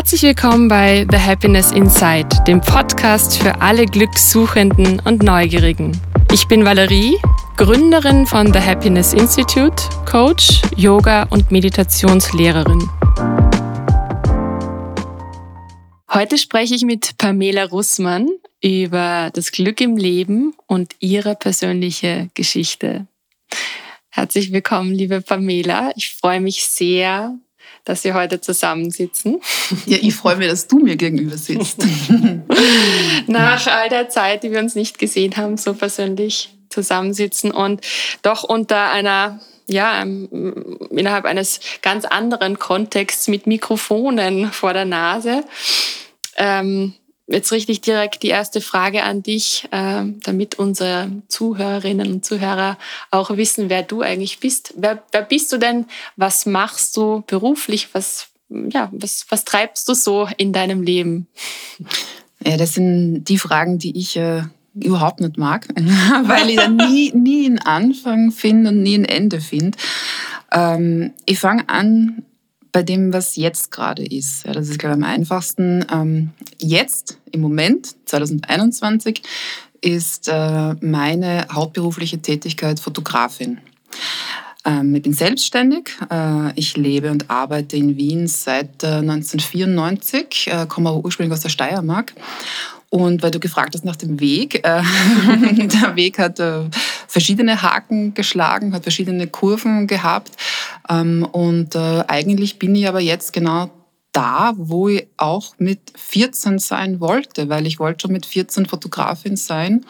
Herzlich willkommen bei The Happiness Inside, dem Podcast für alle Glückssuchenden und Neugierigen. Ich bin Valerie, Gründerin von The Happiness Institute, Coach, Yoga und Meditationslehrerin. Heute spreche ich mit Pamela Russmann über das Glück im Leben und ihre persönliche Geschichte. Herzlich willkommen, liebe Pamela. Ich freue mich sehr, dass wir heute zusammensitzen. Ja, ich freue mich, dass du mir gegenüber sitzt. Nach all der Zeit, die wir uns nicht gesehen haben, so persönlich zusammensitzen und doch unter einer ja, innerhalb eines ganz anderen Kontexts mit Mikrofonen vor der Nase. Ähm, jetzt richtig direkt die erste Frage an dich, äh, damit unsere Zuhörerinnen und Zuhörer auch wissen, wer du eigentlich bist. Wer, wer bist du denn? Was machst du beruflich? Was, ja, was, was treibst du so in deinem Leben? Ja, das sind die Fragen, die ich äh, überhaupt nicht mag, weil ich da nie, nie einen Anfang finde und nie ein Ende finde. Ähm, ich fange an bei dem, was jetzt gerade ist. Ja, das ist, glaube ich, am einfachsten. Ähm, jetzt, im Moment, 2021, ist äh, meine hauptberufliche Tätigkeit Fotografin. Ähm, ich bin selbstständig. Äh, ich lebe und arbeite in Wien seit äh, 1994, äh, komme aber ursprünglich aus der Steiermark und weil du gefragt hast nach dem Weg, äh, der Weg hat äh, verschiedene Haken geschlagen, hat verschiedene Kurven gehabt. Ähm, und äh, eigentlich bin ich aber jetzt genau da, wo ich auch mit 14 sein wollte, weil ich wollte schon mit 14 Fotografin sein.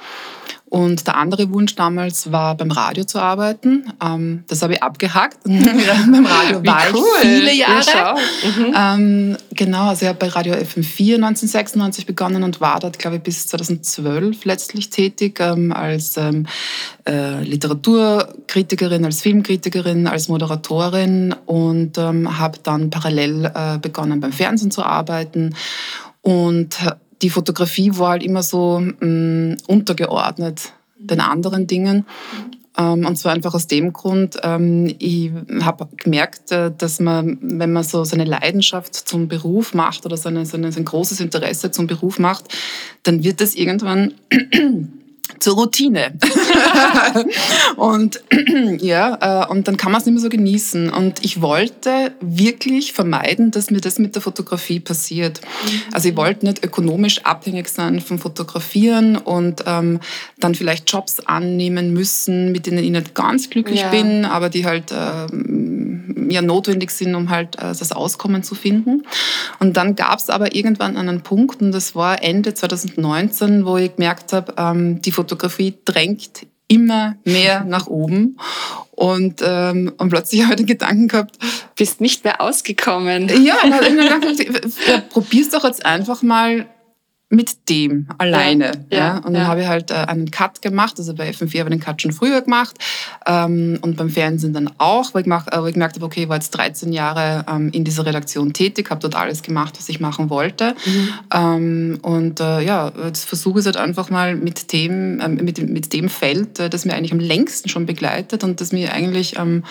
Und der andere Wunsch damals war, beim Radio zu arbeiten. Ähm, das habe ich abgehakt. beim Radio war cool. ich viele Jahre. Ja, mhm. ähm, genau, also ich habe bei Radio FM4 1996 begonnen und war dort, glaube ich, bis 2012 letztlich tätig ähm, als ähm, äh, Literaturkritikerin, als Filmkritikerin, als Moderatorin und ähm, habe dann parallel äh, begonnen, beim Fernsehen zu arbeiten und die Fotografie war halt immer so mh, mm, untergeordnet den anderen Dingen. Ähm, und zwar einfach aus dem Grund, ähm, ich habe gemerkt, äh, dass man, wenn man so seine Leidenschaft zum Beruf macht oder seine, seine, sein großes Interesse zum Beruf macht, dann wird das irgendwann zur Routine. und ja, äh, und dann kann man es nicht mehr so genießen. Und ich wollte wirklich vermeiden, dass mir das mit der Fotografie passiert. Also ich wollte nicht ökonomisch abhängig sein vom Fotografieren und ähm, dann vielleicht Jobs annehmen müssen, mit denen ich nicht ganz glücklich ja. bin, aber die halt ähm, ja notwendig sind, um halt äh, das Auskommen zu finden. Und dann gab es aber irgendwann einen Punkt, und das war Ende 2019, wo ich gemerkt habe, ähm, die Fotografie drängt immer mehr nach oben. Und, ähm, und plötzlich habe ich den Gedanken gehabt, bist nicht mehr ausgekommen. Ja, und habe mir gedacht, ja, probier's doch jetzt einfach mal mit dem alleine. Ja, ja. Und dann ja. habe ich halt äh, einen Cut gemacht. Also bei FM4 habe ich den Cut schon früher gemacht. Ähm, und beim Fernsehen dann auch, weil ich, mach, äh, weil ich gemerkt habe, okay, ich war jetzt 13 Jahre ähm, in dieser Redaktion tätig, habe dort alles gemacht, was ich machen wollte. Mhm. Ähm, und äh, ja, jetzt versuche ich es halt einfach mal mit dem, ähm, mit, mit dem Feld, äh, das mir eigentlich am längsten schon begleitet und das mir eigentlich am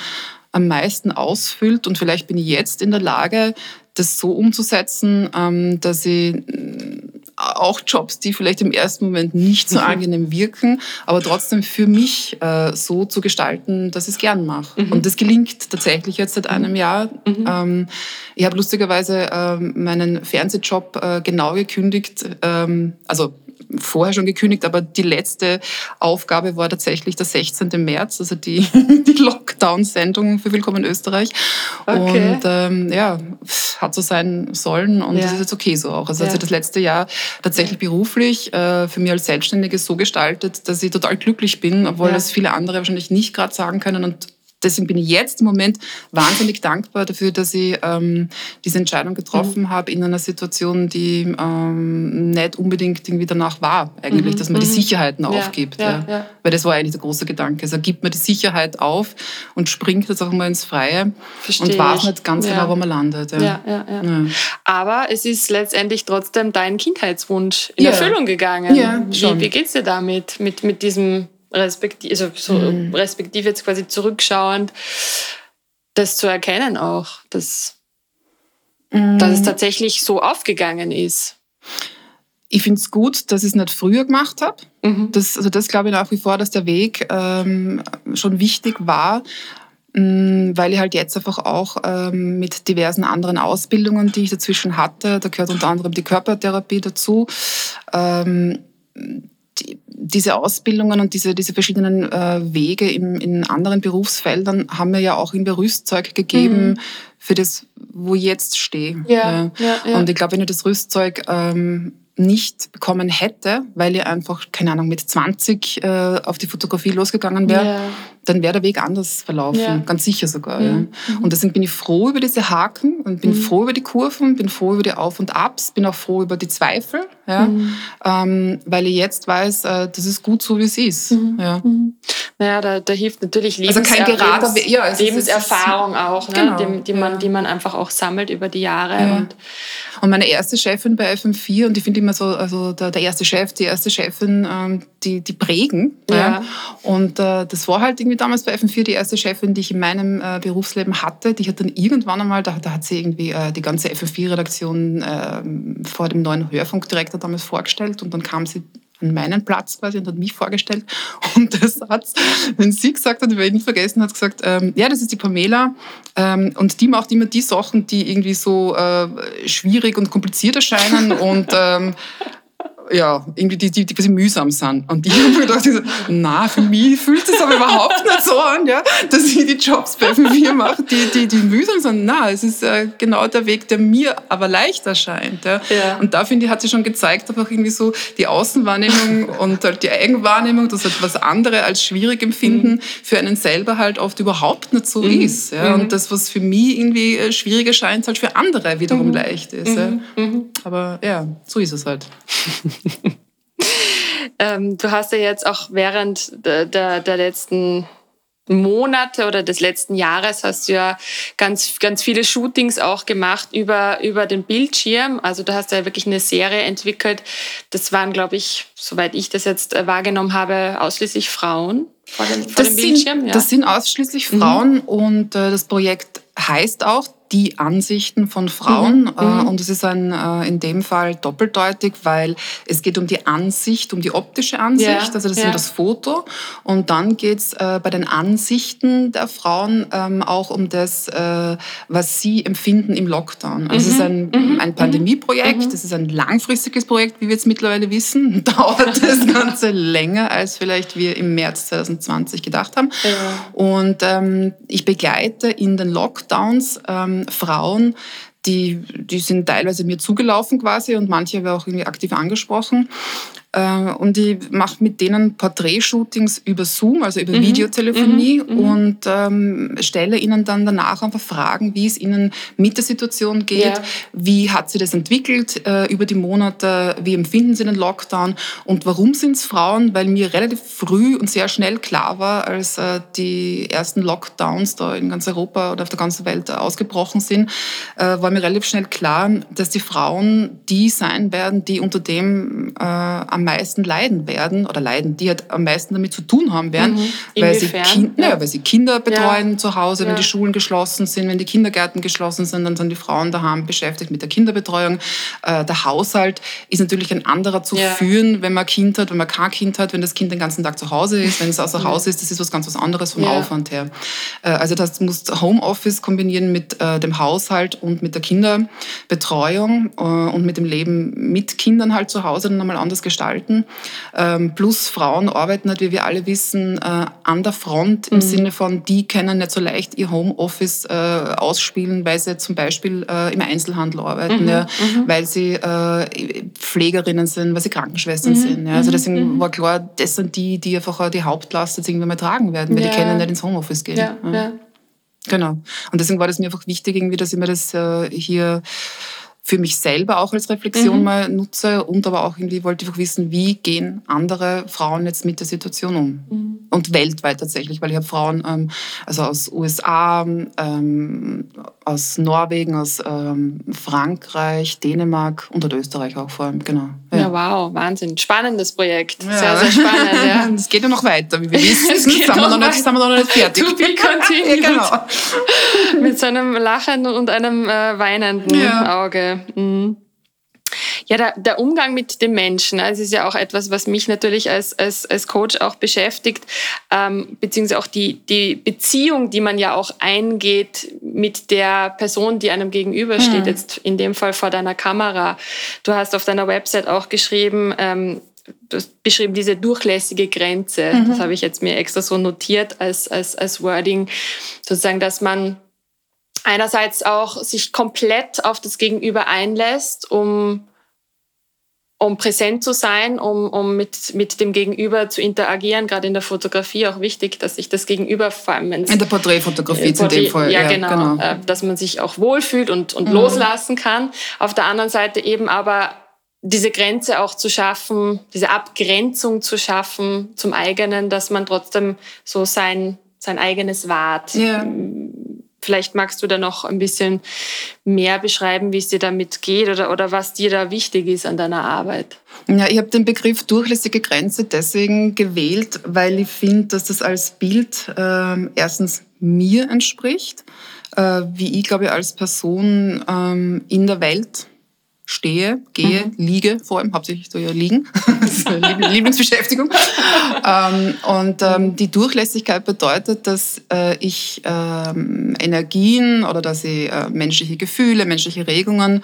am meisten ausfüllt. Und vielleicht bin ich jetzt in der Lage, das so umzusetzen, ähm, dass ich auch Jobs, die vielleicht im ersten Moment nicht so mhm. angenehm wirken, aber trotzdem für mich äh, so zu gestalten, dass ich es gern mache. Mhm. Und das gelingt tatsächlich jetzt seit einem Jahr. Mhm. Ähm, ich habe lustigerweise äh, meinen Fernsehjob äh, genau gekündigt, ähm, also vorher schon gekündigt, aber die letzte Aufgabe war tatsächlich der 16. März, also die, die Lockdown-Sendung für Willkommen in Österreich. Okay. Und ähm, ja, hat so sein sollen und ja. das ist jetzt okay so auch. Also, ja. also das letzte Jahr tatsächlich beruflich äh, für mich als Selbstständige so gestaltet, dass ich total glücklich bin, obwohl ja. das viele andere wahrscheinlich nicht gerade sagen können und deswegen bin ich jetzt im Moment wahnsinnig dankbar dafür, dass ich ähm, diese Entscheidung getroffen mhm. habe in einer Situation, die ähm, nicht unbedingt irgendwie danach war, eigentlich, mhm. dass man die mhm. Sicherheiten ja, aufgibt. Ja, ja. Weil das war eigentlich der große Gedanke. Also gibt man die Sicherheit auf und springt jetzt auch mal ins Freie Versteh und weiß nicht ganz genau, wo man landet. Aber es ist letztendlich trotzdem dein Kindheitswunsch in Erfüllung gegangen. Wie, wie geht es dir damit, mit, mit diesem respektive, also so mhm. respektive jetzt quasi zurückschauend, das zu erkennen auch, dass dass es tatsächlich so aufgegangen ist? Ich finde es gut, dass ich es nicht früher gemacht habe. Mhm. Das, also das glaube ich nach wie vor, dass der Weg ähm, schon wichtig war, mh, weil ich halt jetzt einfach auch ähm, mit diversen anderen Ausbildungen, die ich dazwischen hatte, da gehört unter anderem die Körpertherapie dazu, ähm, die, diese Ausbildungen und diese, diese verschiedenen äh, Wege im, in anderen Berufsfeldern haben mir ja auch irgendwie Rüstzeug gegeben mhm. für das, wo ich jetzt stehe. Ja, ja. ja, Und ich glaube, wenn ich das Rüstzeug ähm, nicht bekommen hätte, weil ich einfach, keine Ahnung, mit 20 äh, auf die Fotografie losgegangen wäre. Dann wäre der Weg anders verlaufen, ja. ganz sicher sogar. Mhm. Ja. Und deswegen bin ich froh über diese Haken und bin mhm. froh über die Kurven, bin froh über die Auf- und Abs, bin auch froh über die Zweifel, ja? Mhm. Ähm, weil ich jetzt weiß, äh, das ist gut so, wie es ist. Mhm. Ja. Mhm. Naja, da, da hilft natürlich Lebens also kein gerader, Lebens ja, Lebenserfahrung ist, auch, ne? Genau. die, die, man, die man einfach auch sammelt über die Jahre. Und, und meine erste Chefin bei FM4, und ich finde immer so, also der, der, erste Chef, die erste Chefin, ähm, die, die prägen. Ja. Und äh, das war halt irgendwie damals bei FM4 die erste Chefin, die ich in meinem äh, Berufsleben hatte. Die hat dann irgendwann einmal, da, da hat sie irgendwie äh, die ganze FM4-Redaktion ähm, vor dem neuen Hörfunkdirektor damals vorgestellt und dann kam sie an meinen Platz quasi und hat mich vorgestellt. Und der Satz, den sie gesagt hat, ich nicht vergessen, hat gesagt, ähm, ja, das ist die Pamela ähm, und die macht immer die Sachen, die irgendwie so äh, schwierig und kompliziert erscheinen und ähm, ja, irgendwie die, die, die quasi mühsam sind. Und ich habe mir gedacht, so, na, für mich fühlt es aber überhaupt nicht so an, ja, dass ich die Jobs bei mir mache, die, die, die mühsam sind. Na, es ist äh, genau der Weg, der mir aber leicht erscheint. Ja. ja. Und da finde ich, hat sie schon gezeigt, einfach irgendwie so die Außenwahrnehmung und halt die Eigenwahrnehmung, dass halt was andere als schwierig empfinden, mhm. für einen selber halt oft überhaupt nicht so mhm. ist. Ja. Mhm. Und das, was für mich irgendwie äh, schwierig erscheint, halt für andere wiederum mhm. leicht ist. Ja. Mhm. Mhm. Aber ja, so ist es halt. ähm, du hast ja jetzt auch während der, der, der letzten Monate oder des letzten Jahres hast du ja ganz, ganz viele Shootings auch gemacht über, über den Bildschirm. Also du hast ja wirklich eine Serie entwickelt. Das waren, glaube ich, soweit ich das jetzt äh, wahrgenommen habe, ausschließlich Frauen vor dem, vor dem Bildschirm. Sind, ja. Das sind ausschließlich Frauen mhm. und äh, das Projekt heißt auch die Ansichten von Frauen. Mhm. Äh, mhm. Und es ist ein, äh, in dem Fall doppeldeutig, weil es geht um die Ansicht, um die optische Ansicht, ja. also das ja. ist das Foto. Und dann geht es äh, bei den Ansichten der Frauen ähm, auch um das, was sie empfinden im Lockdown. Also mhm. es ist ein, mhm. ein Pandemieprojekt, mhm. es ist ein langfristiges Projekt, wie wir jetzt mittlerweile wissen. Dauert das Ganze länger, als vielleicht wir im März 2020 gedacht haben. Ja. Und ähm, ich begleite in den Lockdowns ähm, Frauen, die, die sind teilweise mir zugelaufen quasi und manche habe ich auch irgendwie aktiv angesprochen. Äh, und ich mache mit denen Porträtshootings über Zoom, also über mhm. Videotelefonie mhm. mhm. und ähm, stelle ihnen dann danach einfach Fragen, wie es ihnen mit der Situation geht, ja. wie hat sie das entwickelt äh, über die Monate, wie empfinden sie den Lockdown und warum sind es Frauen, weil mir relativ früh und sehr schnell klar war, als äh, die ersten Lockdowns da in ganz Europa oder auf der ganzen Welt ausgebrochen sind, äh, war mir relativ schnell klar, dass die Frauen die sein werden, die unter dem äh, am meisten leiden werden oder leiden, die halt am meisten damit zu tun haben werden, mhm. weil, sie kind, ja. ja. weil sie Kinder betreuen ja. zu Hause, wenn ja. die Schulen geschlossen sind, wenn die Kindergärten geschlossen sind, dann sind die Frauen daheim beschäftigt mit der Kinderbetreuung. Äh, der Haushalt ist natürlich ein anderer zu führen, wenn man Kind hat, wenn man kein Kind hat, wenn das Kind den ganzen Tag zu Hause ist, wenn es außer Hause ist, das ist was ganz was anderes vom Aufwand her. Äh, also das muss Homeoffice kombinieren mit äh, dem Haushalt und mit der Kinderbetreuung und mit dem Leben mit Kindern halt zu Hause dann nochmal anders gestalten gestalten. Ähm, plus Frauen arbeiten halt, wie wir alle wissen, äh, an der Front im mhm. Sinne von, die können nicht so leicht ihr Homeoffice äh, ausspielen, weil sie zum Beispiel äh, im Einzelhandel arbeiten, mhm. Ja, mhm. weil sie äh, Pflegerinnen sind, weil sie Krankenschwestern mhm. sind. Ja. Also mhm. deswegen mhm. war klar, das sind die, die einfach die Hauptlast jetzt irgendwann mal tragen werden, weil ja. die können nicht ins Homeoffice gehen. Genau. Und deswegen war das mir einfach wichtig, irgendwie, dass ich mir das äh, hier für mich selber auch als Reflexion mhm. mal nutze und aber auch irgendwie wollte ich auch wissen, wie gehen andere Frauen jetzt mit der Situation um mhm. und weltweit tatsächlich, weil ich habe Frauen ähm, also aus USA, ähm, aus Norwegen, aus ähm, Frankreich, Dänemark und aus Österreich auch vor allem, genau. Ja, ja wow, Wahnsinn. Spannendes Projekt. Ja. Sehr, sehr spannend, ja. Es geht ja noch weiter, wie wir wissen. Es sind, wir noch nicht, sind wir noch nicht fertig. To be continued. ja, genau. Mit so einem lachenden und einem äh, weinenden Auge. Mhm. Ja, der, der Umgang mit dem Menschen, also ist ja auch etwas, was mich natürlich als, als, als Coach auch beschäftigt, ähm, beziehungsweise auch die, die Beziehung, die man ja auch eingeht mit der Person, die einem gegenübersteht, mhm. jetzt in dem Fall vor deiner Kamera. Du hast auf deiner Website auch geschrieben, ähm, du hast beschrieben, diese durchlässige Grenze. Mhm. Das habe ich jetzt mir extra so notiert als, als, als Wording, sozusagen, dass man einerseits auch sich komplett auf das Gegenüber einlässt, um um präsent zu sein, um, um mit, mit dem Gegenüber zu interagieren, gerade in der Fotografie auch wichtig, dass sich das Gegenüber vor allem in der Porträtfotografie äh, in dem Fall. Ja, ja genau, genau. Äh, dass man sich auch wohlfühlt und, und mhm. loslassen kann. Auf der anderen Seite eben aber diese Grenze auch zu schaffen, diese Abgrenzung zu schaffen zum eigenen, dass man trotzdem so sein, sein eigenes wahrt. Ja. Vielleicht magst du da noch ein bisschen mehr beschreiben, wie es dir damit geht oder, oder was dir da wichtig ist an deiner Arbeit. Ja, ich habe den Begriff durchlässige Grenze deswegen gewählt, weil ich finde, dass das als Bild äh, erstens mir entspricht, äh, wie ich, glaube als Person ähm, in der Welt stehe, gehe, mhm. liege, vor allem hauptsächlich so ja liegen, das ist meine Lieblingsbeschäftigung. ähm, und ähm, die Durchlässigkeit bedeutet, dass äh, ich ähm, Energien oder dass ich äh, menschliche Gefühle, menschliche Regungen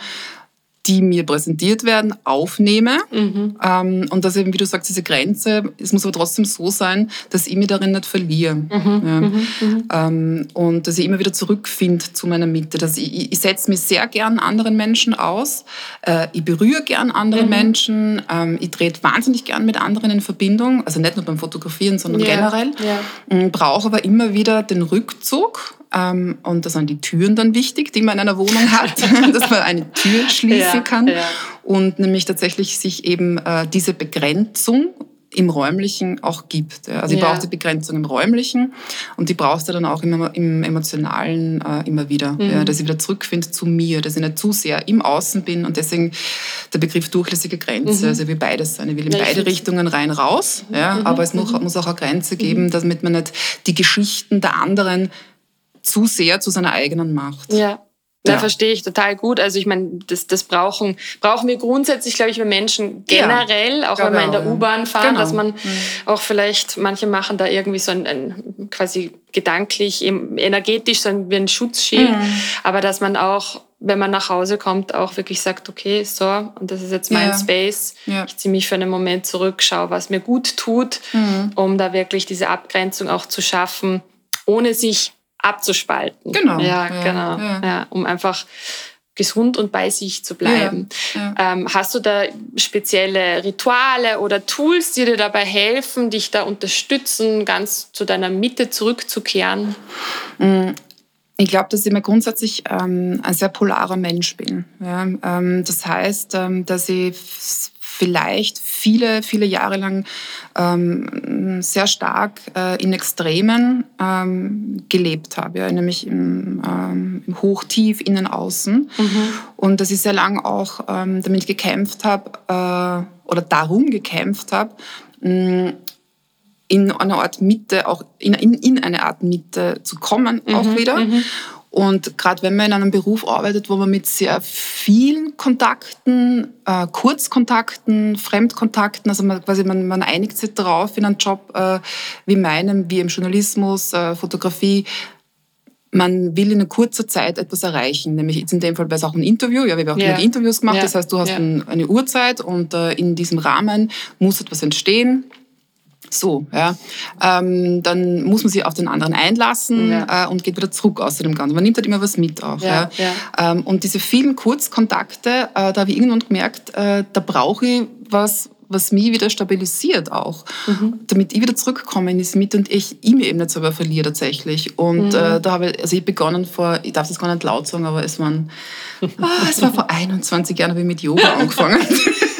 die mir präsentiert werden, aufnehme. Mhm. Ähm, und dass eben, wie du sagst, diese Grenze, es muss aber trotzdem so sein, dass ich mich darin nicht verliere. Mhm. Ja. Mhm. mhm. Ähm, und dass ich immer wieder zurückfinde zu meiner Mitte. Dass ich, ich setze mich sehr gern anderen Menschen aus. Äh, ich berühre gern andere mhm. Menschen. Ähm, ich trete wahnsinnig gern mit anderen in Verbindung. Also nicht nur beim Fotografieren, sondern yeah. generell. Yeah. Brauche aber immer wieder den Rückzug und da sind die Türen dann wichtig, die man in einer Wohnung hat, dass man eine Tür schließen ja, kann. Ja. Und nämlich tatsächlich sich eben äh, diese Begrenzung im Räumlichen auch gibt. Also ich ja. brauche die Begrenzung im Räumlichen und die brauchst du dann auch im, im Emotionalen äh, immer wieder. Mhm. Ja, dass ich wieder zurückfinde zu mir, dass ich nicht zu sehr im Außen bin und deswegen der Begriff durchlässige Grenze, mhm. also wie beides sein. Ich will in ja, beide Richtungen rein raus, ja, mhm. aber es muss, mhm. muss auch eine Grenze geben, mhm. damit man nicht die Geschichten der anderen zu sehr zu seiner eigenen macht. Ja. Da ja. verstehe ich total gut. Also ich meine, das, das brauchen, brauchen wir grundsätzlich, glaube ich, wir Menschen generell, ja, auch wenn wir in der U-Bahn fahren, genau. dass man mhm. auch vielleicht, manche machen da irgendwie so ein, ein quasi gedanklich, energetisch so ein, wie ein Schutzschild, mhm. aber dass man auch, wenn man nach Hause kommt, auch wirklich sagt, okay, so, und das ist jetzt mein ja. Space, ich ziehe mich für einen Moment zurück, schaue, was mir gut tut, mhm. um da wirklich diese Abgrenzung auch zu schaffen, ohne sich abzuspalten. Genau. Ja, ja genau. Ja. ja. um einfach gesund und bei sich zu bleiben. Ja. Ähm, hast du da spezielle Rituale oder Tools, die dir dabei helfen, dich da unterstützen, ganz zu deiner Mitte zurückzukehren? Mm, ich glaube, dass ich mir grundsätzlich ähm, ein sehr polarer Mensch bin. Ja? Ähm, das heißt, ähm, dass ich vielleicht viele, viele Jahre lang ähm, sehr stark äh, in Extremen ähm, gelebt habe, ja, nämlich im, ähm, im Hoch-Tief, innen, außen. Mhm. Und dass ich sehr lang auch ähm, damit gekämpft habe äh, oder darum gekämpft habe, mm, in eine Art Mitte, auch in, in, in eine Art Mitte zu kommen, mhm. auch wieder. Mhm. Und gerade wenn man in einem Beruf arbeitet, wo man mit sehr vielen Kontakten, äh, Kurzkontakten, Fremdkontakten, also man, quasi man, man einigt sich darauf in einen Job äh, wie meinem, wie im Journalismus, äh, Fotografie, man will in einer kurzer Zeit etwas erreichen, nämlich jetzt in dem Fall es auch ein Interview, ja, wir haben auch yeah. Interviews gemacht, yeah. das heißt, du hast yeah. ein, eine Uhrzeit und äh, in diesem Rahmen muss etwas entstehen, so, ja. Ähm, dann muss man sich auf den anderen einlassen ja. äh, und geht wieder zurück aus dem Ganzen. Man nimmt halt immer was mit auch. Ja, ja. Ähm, und diese vielen Kurzkontakte, äh, da habe ich irgendwann gemerkt, äh, da brauche ich was, was mich wieder stabilisiert auch, mhm. damit ich wieder zurückkomme in diese Mitte und ich, ich mir eben nicht selber verliere tatsächlich. Und mhm. äh, da habe ich, also ich begonnen vor, ich darf das gar nicht laut sagen, aber es waren, ah, es war vor 21 Jahren, habe ich mit Yoga angefangen.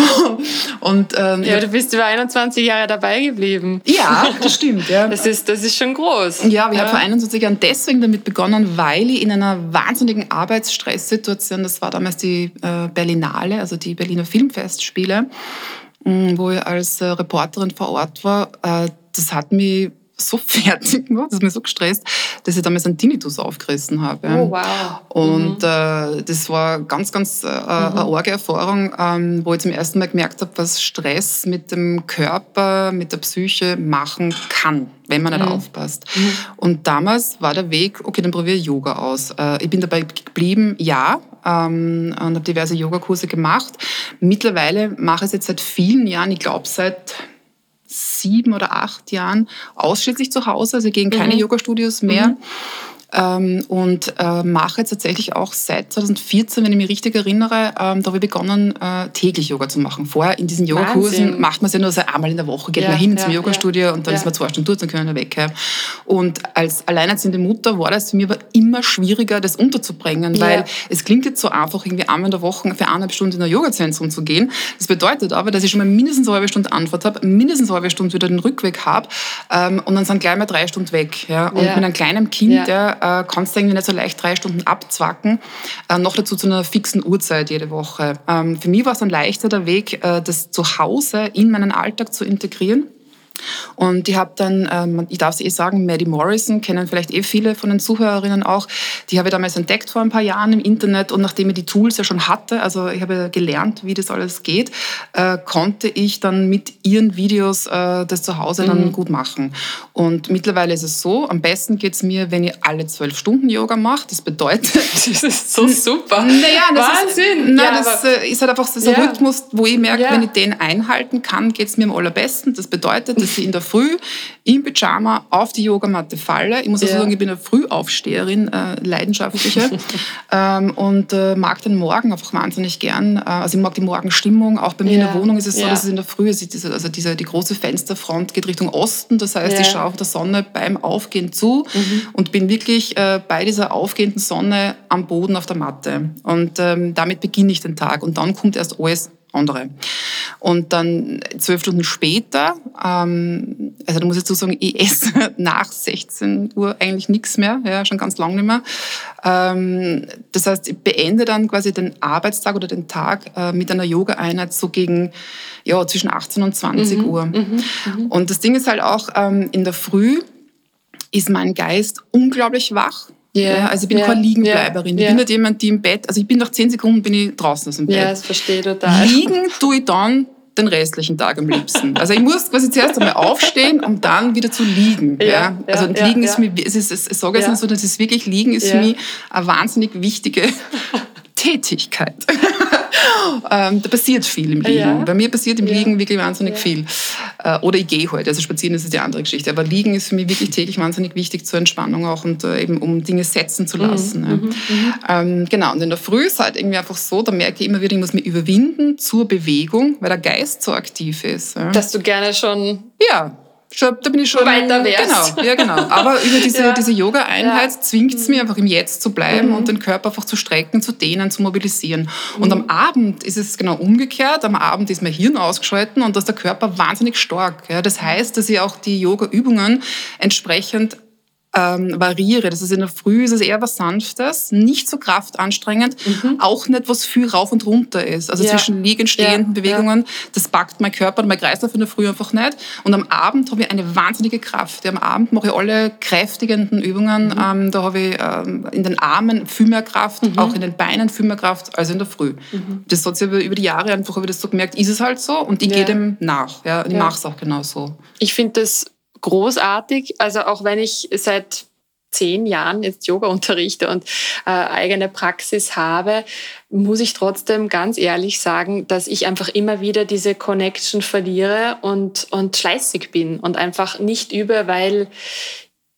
Und, ähm, ja, du bist über 21 Jahre dabei geblieben. Ja, das stimmt. Ja. Das, ist, das ist schon groß. Ja, wir ja. haben vor 21 Jahren deswegen damit begonnen, weil ich in einer wahnsinnigen Arbeitsstresssituation, das war damals die äh, Berlinale, also die Berliner Filmfestspiele, mh, wo ich als äh, Reporterin vor Ort war, äh, das hat mich so fertig gemacht, das hat mich so gestresst, dass ich damals einen Tinnitus aufgerissen habe. Oh, wow. Und mhm. äh, das war ganz, ganz äh, mhm. eine arge Erfahrung, ähm, wo ich zum ersten Mal gemerkt habe, was Stress mit dem Körper, mit der Psyche machen kann, wenn man nicht mhm. aufpasst. Mhm. Und damals war der Weg, okay, dann probiere ich Yoga aus. Äh, ich bin dabei geblieben, ja, ähm, und habe diverse Yogakurse gemacht. Mittlerweile mache ich es jetzt seit vielen Jahren, ich glaube seit sieben oder acht Jahren ausschließlich zu Hause, also gehen keine mhm. Yoga-Studios mehr. Mhm ähm, und äh, mache jetzt tatsächlich auch seit 2014, wenn ich mich richtig erinnere, ähm, da habe ich begonnen, äh, täglich Yoga zu machen. Vorher in diesen Yogakursen macht man es ja nur so einmal in der Woche, geht ja, man hin ja, zum Yogastudio ja. und dann ist man zwei Stunden dort, dann können wir weg. Und als alleinerziehende Mutter war das für mich aber immer schwieriger, das unterzubringen, weil es klingt jetzt so einfach, irgendwie einmal in der Woche für eineinhalb Stunden in ein Yogazentrum zu gehen. Das bedeutet aber, dass ich schon mal mindestens eine halbe Stunde Antwort habe, mindestens eine halbe Stunde wieder den Rückweg habe ähm, und dann sind gleich mal drei Stunden weg. Ja? Und mit einem kleinen Kind, der äh, kannst du irgendwie nicht so leicht drei Stunden abzwacken. Äh, noch dazu zu einer fixen Uhrzeit jede Woche. Ähm, für mich war es dann leichter Weg, äh, das zu Hause in meinen Alltag zu integrieren. Und ich habe dann, ähm, ich darf es eh sagen, Maddie Morrison, kennen vielleicht eh viele von den Zuhörerinnen auch, die habe ich damals entdeckt vor ein paar Jahren im Internet und nachdem ich die Tools ja schon hatte, also ich habe gelernt, wie das alles geht, äh, konnte ich dann mit ihren Videos äh, das zu Hause dann mhm. gut machen. Und mittlerweile ist es so, am besten geht es mir, wenn ich alle zwölf Stunden Yoga mache. Das bedeutet... das ist so super. Naja, das Wahnsinn. Ist, nein, ja, das äh, ist halt einfach so ein ja. Rhythmus, wo ich merke, ja. wenn ich den einhalten kann, geht es mir am allerbesten. Das bedeutet, dass ich in der Früh im Pyjama auf die Yogamatte falle. Ich muss also ja. sagen, ich bin eine Frühaufsteherin, äh, leidenschaftliche ähm, und äh, mag den Morgen einfach wahnsinnig gern. Äh, also ich mag die Morgenstimmung. Auch bei mir ja. in der Wohnung ist es so, ja. dass es in der Früh ist. Also diese, die große Fensterfront geht Richtung Osten. Das heißt, ich schaue auf der Sonne beim Aufgehen zu mhm. und bin wirklich äh, bei dieser aufgehenden Sonne am Boden auf der Matte. Und ähm, damit beginne ich den Tag. Und dann kommt erst alles andere. Und dann zwölf Stunden später, ähm, also da muss ich dazu sagen, ich esse nach 16 Uhr eigentlich nichts mehr, ja, schon ganz lange nicht mehr. Ähm, das heißt, ich beende dann quasi den Arbeitstag oder den Tag äh, mit einer Yoga-Einheit so gegen ja, zwischen 18 und 20 mhm, Uhr. Mhm, mhm, und das Ding ist halt auch, ähm, in der Früh ist mein Geist unglaublich wach. Yeah, ja, also ich bin yeah, keine Liegenbleiberin. Yeah, ich bin nicht jemand, die im Bett, also ich bin nach zehn Sekunden bin ich draußen aus dem Bett. Ja, das verstehe ich total. Liegen tue ich dann den restlichen Tag am liebsten. Also ich muss quasi zuerst einmal aufstehen, um dann wieder zu liegen. Ja, ja. Also ja, liegen ist mir, es ist, ich sage jetzt nicht so, dass es wirklich liegen ist für mich eine wahnsinnig wichtige Tätigkeit. Ähm, da passiert viel im Liegen. Ja. Bei mir passiert im ja. Liegen wirklich wahnsinnig ja. viel. Äh, oder ich gehe halt. Also spazieren ist die andere Geschichte. Aber Liegen ist für mich wirklich täglich wahnsinnig wichtig zur Entspannung auch und äh, eben um Dinge setzen zu mhm. lassen. Mhm. Mhm. Ähm, genau. Und in der Früh ist halt irgendwie einfach so, da merke ich immer wieder, ich muss mich überwinden zur Bewegung, weil der Geist so aktiv ist. Dass du gerne schon ja, Schon, da bin ich schon weiter wärst. Genau, ja genau. Aber über diese, ja. diese Yoga-Einheit ja. zwingt es mir einfach im Jetzt zu bleiben mhm. und den Körper einfach zu strecken, zu dehnen, zu mobilisieren. Mhm. Und am Abend ist es genau umgekehrt. Am Abend ist mein Hirn ausgeschalten und da ist der Körper wahnsinnig stark. Ja, das heißt, dass ich auch die Yoga-Übungen entsprechend ähm, variiere. Das ist in der Früh ist es eher was Sanftes, nicht so kraftanstrengend, mhm. auch nicht was viel rauf und runter ist. Also ja. zwischen liegend, stehenden ja. Bewegungen, ja. das packt mein Körper und mein Kreislauf in der Früh einfach nicht. Und am Abend habe ich eine wahnsinnige Kraft. Am Abend mache ich alle kräftigenden Übungen. Mhm. Ähm, da habe ich ähm, in den Armen viel mehr Kraft, mhm. auch in den Beinen viel mehr Kraft als in der Früh. Mhm. Das hat sich über, über die Jahre einfach habe ich das so gemerkt, ist es halt so und ich gehe dem nach. Ja, ich mache es auch genau so. Ich finde das großartig. Also auch wenn ich seit zehn Jahren jetzt Yoga unterrichte und äh, eigene Praxis habe, muss ich trotzdem ganz ehrlich sagen, dass ich einfach immer wieder diese Connection verliere und, und schleißig bin und einfach nicht übe, weil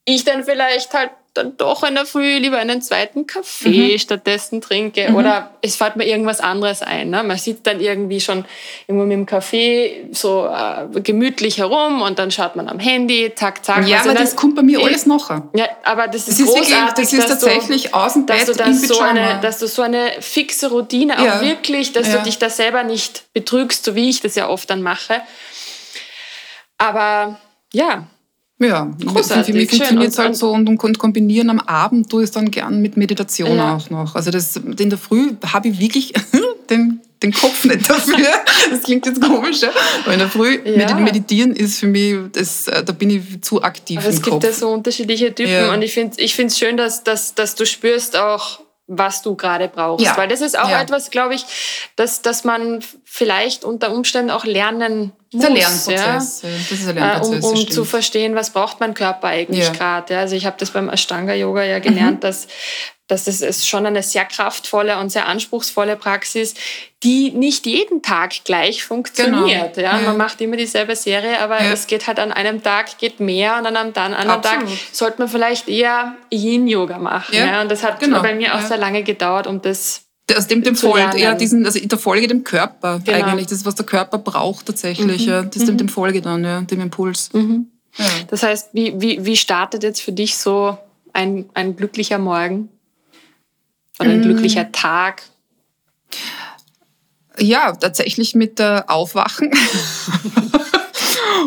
ich dann vielleicht halt dann doch in der Früh lieber einen zweiten Kaffee mhm. stattdessen trinke. Mhm. Oder es fällt mir irgendwas anderes ein. Ne? Man sitzt dann irgendwie schon irgendwo mit dem Kaffee so äh, gemütlich herum und dann schaut man am Handy, zack, zack. Ja, also aber das kommt bei mir alles nachher. Ja, aber das ist, das ist großartig. Wirklich, das ist tatsächlich du, aus dem Bett dass du, dann so eine, dass du so eine fixe Routine ja. auch wirklich, dass ja. du dich da selber nicht betrügst, so wie ich das ja oft dann mache. Aber ja, ja, großartig. Für mich funktioniert es halt so und, und kombinieren am Abend tue ich es dann gern mit Meditation ja. auch noch. Also das, in der Früh habe ich wirklich den, den Kopf nicht dafür. Das klingt jetzt komisch, ja? aber in der Früh ja. meditieren ist für mich, das, äh, da bin ich zu aktiv aber Es gibt Kopf. ja so unterschiedliche Typen ja. und ich finde es ich schön, dass, dass, dass du spürst auch, was du gerade brauchst. Ja. Weil das ist auch ja. etwas, glaube ich, dass, dass man vielleicht unter Umständen auch lernen muss. Das ist ein Lernprozess. Ja? Das ist ein Lernprozess. Um, um zu verstehen, was braucht mein Körper eigentlich gerade. Also ich habe das beim Ashtanga-Yoga ja gelernt, mhm. dass dass es ist schon eine sehr kraftvolle und sehr anspruchsvolle Praxis, die nicht jeden Tag gleich funktioniert. Genau. Ja, ja. Man macht immer dieselbe Serie, aber ja. es geht halt an einem Tag geht mehr und an einem anderen Absolut. Tag sollte man vielleicht eher Yin-Yoga machen. Ja. ja. Und das hat genau. bei mir auch sehr lange gedauert, um das aus dem, dem folgt, ja, diesen, also der Folge dem Körper genau. eigentlich. Das ist, was der Körper braucht tatsächlich. Mhm. Ja. Das ist dem, mhm. dem Folge dann, ja, dem Impuls. Mhm. Das heißt, wie, wie, wie startet jetzt für dich so ein, ein glücklicher Morgen? Oder ein mm. glücklicher Tag? Ja, tatsächlich mit äh, Aufwachen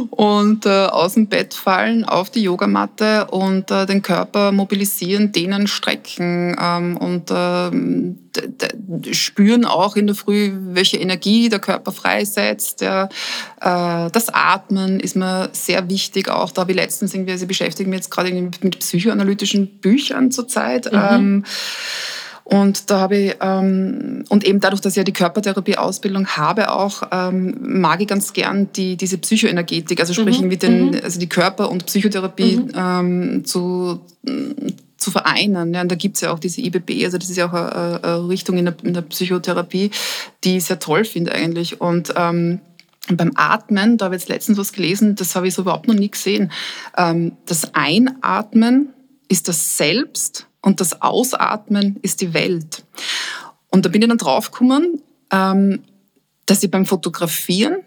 und äh, aus dem Bett fallen auf die Yogamatte und äh, den Körper mobilisieren, dehnen, strecken ähm, und äh, spüren auch in der Früh, welche Energie der Körper freisetzt. Ja. Äh, das Atmen ist mir sehr wichtig, auch da wie letztens irgendwie, also beschäftigen wir jetzt gerade mit psychoanalytischen Büchern zurzeit. Mhm. Ähm, und da habe ich, ähm, und eben dadurch, dass ich ja die Körpertherapie-Ausbildung habe auch, ähm, mag ich ganz gern die, diese Psychoenergetik, also sprich mhm. den, mhm. also die Körper- und Psychotherapie mhm. ähm, zu, zu vereinen. Ja, und da gibt's ja auch diese IBB, also das ist ja auch eine, eine Richtung in der, in der, Psychotherapie, die ich sehr toll finde eigentlich. Und ähm, beim Atmen, da habe ich jetzt letztens was gelesen, das habe ich so überhaupt noch nie gesehen. Ähm, das Einatmen ist das Selbst und das Ausatmen ist die Welt. Und da bin ich dann draufgekommen, ähm, dass ich beim Fotografieren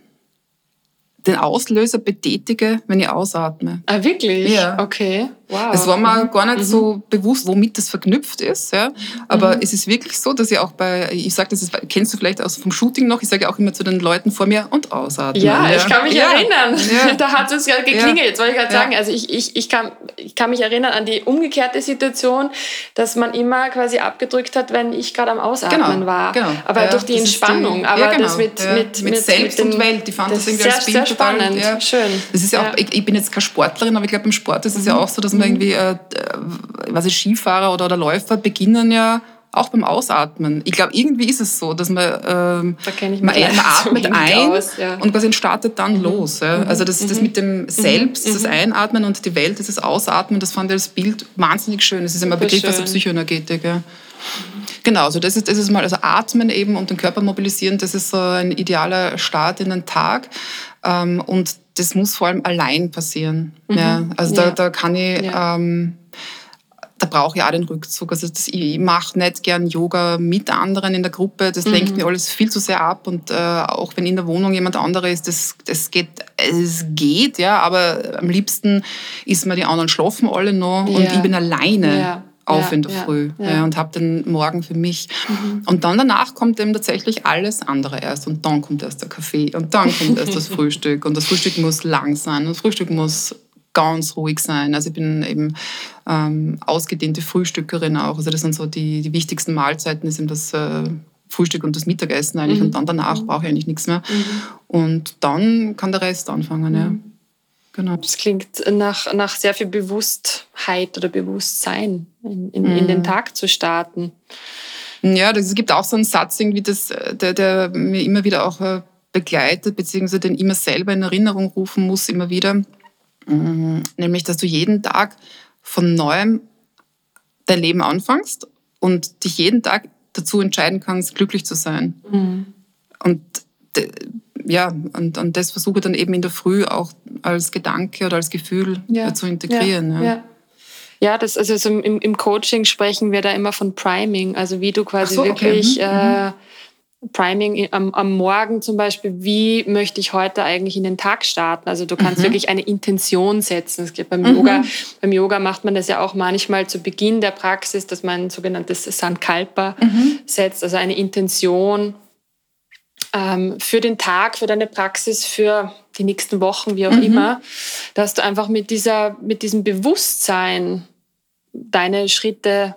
den Auslöser betätige, wenn ich ausatme. Ah, wirklich? Ja. Okay. Wow. Es war mir mhm. gar nicht mhm. so bewusst, womit das verknüpft ist. Ja. Aber mhm. es ist wirklich so, dass ich auch bei, ich sage das, ist, kennst du vielleicht aus vom Shooting noch, ich sage auch immer zu den Leuten vor mir und ausatmen. Ja, ja. ich kann mich ja. erinnern. Ja. Da hat es gerade geklingelt, wollte ich gerade sagen. Also ich, ich, ich, kann, ich kann mich erinnern an die umgekehrte Situation, dass man immer quasi abgedrückt hat, wenn ich gerade am Ausatmen genau. war. Genau. Aber durch die Entspannung. Die, aber genau. das mit, mit, mit, mit Selbst mit den, und Welt, die fand das, das irgendwie als Bild total, spannend. Schön. Das ist ja auch, ich, ich, bin jetzt keine Sportlerin, aber ich glaube, im Sport ist es mhm. ja auch so, dass man mhm. irgendwie, äh, was ich Skifahrer oder, oder Läufer beginnen ja auch beim Ausatmen. Ich glaube, irgendwie ist es so, dass man, ähm, da man, man atmet so ein aus, ja. und quasi startet dann mhm. los. Ja. Mhm. Also das, das mhm. mit dem Selbst, mhm. das Einatmen und die Welt, dieses Ausatmen, das fand ich als Bild wahnsinnig schön. Das ist immer ein Begriff aus der Psychoenergetik. Ja. Genau, also das ist, das ist mal, also Atmen eben und den Körper mobilisieren, das ist so ein idealer Start in den Tag. Ähm, und das muss vor allem allein passieren. Mhm. Ja, also ja. Da, da kann ich, ja. ähm, da brauche ich auch den Rückzug. Also das, ich mache nicht gern Yoga mit anderen in der Gruppe. Das mhm. lenkt mir alles viel zu sehr ab. Und äh, auch wenn in der Wohnung jemand anderer ist, das, das geht, es geht, ja. Aber am liebsten ist mir die anderen schlafen alle noch und ich bin alleine auf ja, in der ja, Früh ja. und habe den Morgen für mich. Mhm. Und dann danach kommt eben tatsächlich alles andere erst. Und dann kommt erst der Kaffee und dann kommt erst das Frühstück. Und das Frühstück muss lang sein und das Frühstück muss ganz ruhig sein. Also ich bin eben ähm, ausgedehnte Frühstückerin auch. Also das sind so die, die wichtigsten Mahlzeiten, ist eben das äh, Frühstück und das Mittagessen eigentlich. Mhm. Und dann danach mhm. brauche ich eigentlich nichts mehr. Mhm. Und dann kann der Rest anfangen, ja. Mhm. Genau. Das klingt nach, nach sehr viel Bewusstheit oder Bewusstsein in, in, in den mhm. Tag zu starten. Ja, es gibt auch so einen Satz, irgendwie das, der, der mir immer wieder auch äh, begleitet, beziehungsweise den immer selber in Erinnerung rufen muss, immer wieder. Mhm. Nämlich, dass du jeden Tag von neuem dein Leben anfängst und dich jeden Tag dazu entscheiden kannst, glücklich zu sein. Mhm. Und ja, und, und das versuche ich dann eben in der Früh auch als Gedanke oder als Gefühl ja. zu integrieren. Ja, ja. Ja, das, also im, im Coaching sprechen wir da immer von Priming, also wie du quasi so, wirklich okay. mhm. äh, Priming am, am Morgen zum Beispiel, wie möchte ich heute eigentlich in den Tag starten? Also du kannst mhm. wirklich eine Intention setzen. Es gibt beim mhm. Yoga, beim Yoga macht man das ja auch manchmal zu Beginn der Praxis, dass man ein sogenanntes Sankalpa mhm. setzt, also eine Intention für den Tag, für deine Praxis, für die nächsten Wochen, wie auch mhm. immer, dass du einfach mit dieser, mit diesem Bewusstsein deine Schritte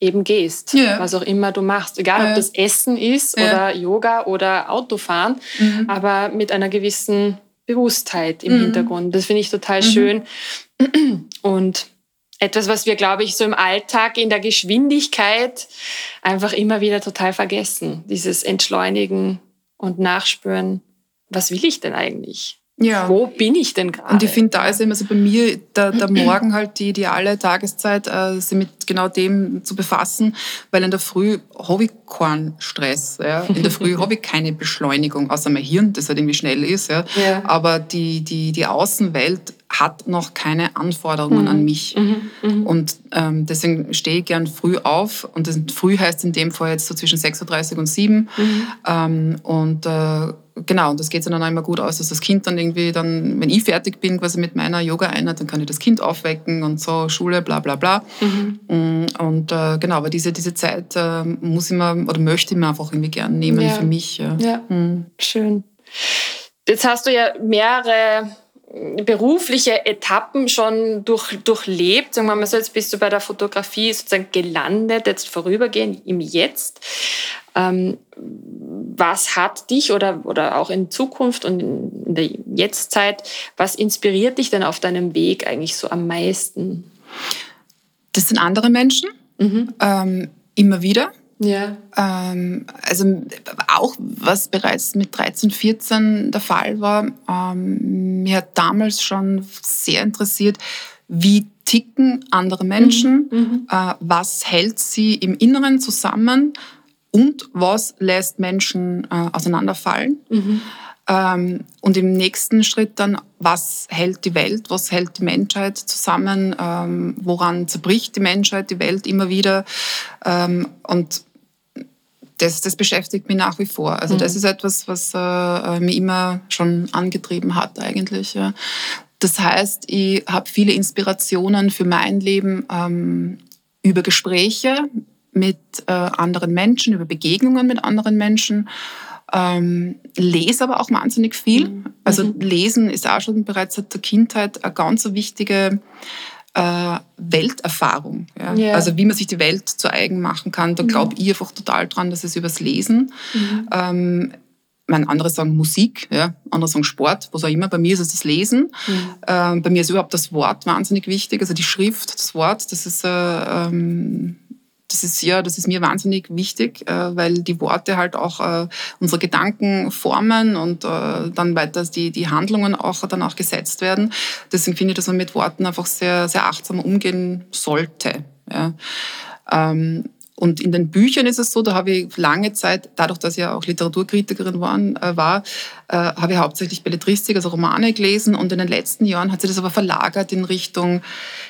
eben gehst, ja. was auch immer du machst. Egal, ja. ob das Essen ist ja. oder Yoga oder Autofahren, mhm. aber mit einer gewissen Bewusstheit im mhm. Hintergrund. Das finde ich total mhm. schön. Und etwas, was wir, glaube ich, so im Alltag in der Geschwindigkeit einfach immer wieder total vergessen. Dieses Entschleunigen und Nachspüren. Was will ich denn eigentlich? Ja. Wo bin ich denn gerade? Und ich finde, da ist immer so bei mir der, der Morgen halt die ideale Tageszeit, äh, sich mit genau dem zu befassen, weil in der Früh habe ich keinen Stress. Ja. In der Früh habe ich keine Beschleunigung, außer mein Hirn, das halt irgendwie schnell ist. Ja. ja. Aber die, die, die Außenwelt hat noch keine Anforderungen mhm. an mich. Mhm. Mhm. Und ähm, deswegen stehe ich gern früh auf. Und das, früh heißt in dem Fall jetzt so zwischen 6.30 Uhr und 7 mhm. ähm, Und äh, genau, und das geht dann auch immer gut aus, dass das Kind dann irgendwie dann, wenn ich fertig bin quasi mit meiner Yoga-Einheit, dann kann ich das Kind aufwecken und so, Schule, bla bla bla. Mhm. Mm, und äh, genau, aber diese, diese Zeit äh, muss ich mir oder möchte ich mir einfach irgendwie gern nehmen ja. für mich. Ja, ja. Mhm. schön. Jetzt hast du ja mehrere berufliche Etappen schon durch, durchlebt. Sagen wir mal so, jetzt bist du bei der Fotografie sozusagen gelandet, jetzt vorübergehend im Jetzt. Ähm, was hat dich oder, oder auch in Zukunft und in der Jetztzeit, was inspiriert dich denn auf deinem Weg eigentlich so am meisten? Das sind andere Menschen, mhm. ähm, immer wieder. Ja. Ähm, also auch was bereits mit 13, 14 der Fall war, ähm, mir hat damals schon sehr interessiert, wie ticken andere Menschen, mhm. mhm. äh, was hält sie im Inneren zusammen und was lässt Menschen äh, auseinanderfallen. Mhm. Ähm, und im nächsten Schritt dann, was hält die Welt, was hält die Menschheit zusammen, ähm, woran zerbricht die Menschheit, die Welt immer wieder. Ähm, und das, das beschäftigt mich nach wie vor. Also mhm. das ist etwas, was äh, äh, mich immer schon angetrieben hat eigentlich. Ja. Das heißt, ich habe viele Inspirationen für mein Leben ähm, über Gespräche mit äh, anderen Menschen, über Begegnungen mit anderen Menschen. Ähm, lese aber auch wahnsinnig viel. Mhm. Also mhm. Lesen ist auch schon bereits seit der Kindheit eine ganz wichtige äh, Welterfahrung. Ja? Yeah. Also wie man sich die Welt zu eigen machen kann. Da mhm. glaube ich einfach total dran, dass es übers Lesen. Mhm. Ähm, meine, andere sagen Musik, ja, andere sagen Sport, was auch immer. Bei mir ist es das Lesen. Mhm. Ähm, bei mir ist überhaupt das Wort wahnsinnig wichtig, also die Schrift, das Wort, das ist äh, ähm, das ist ja, das ist mir wahnsinnig wichtig, äh, weil die Worte halt auch äh, unsere Gedanken formen und äh, dann weiter die, die Handlungen auch dann auch gesetzt werden. Deswegen finde ich, dass man mit Worten einfach sehr, sehr achtsam umgehen sollte. Ja. Ähm, und in den Büchern ist es so, da habe ich lange Zeit, dadurch, dass ich ja auch Literaturkritikerin waren, äh, war, äh, habe ich hauptsächlich Belletristik, also Romane gelesen. Und in den letzten Jahren hat sich das aber verlagert in Richtung,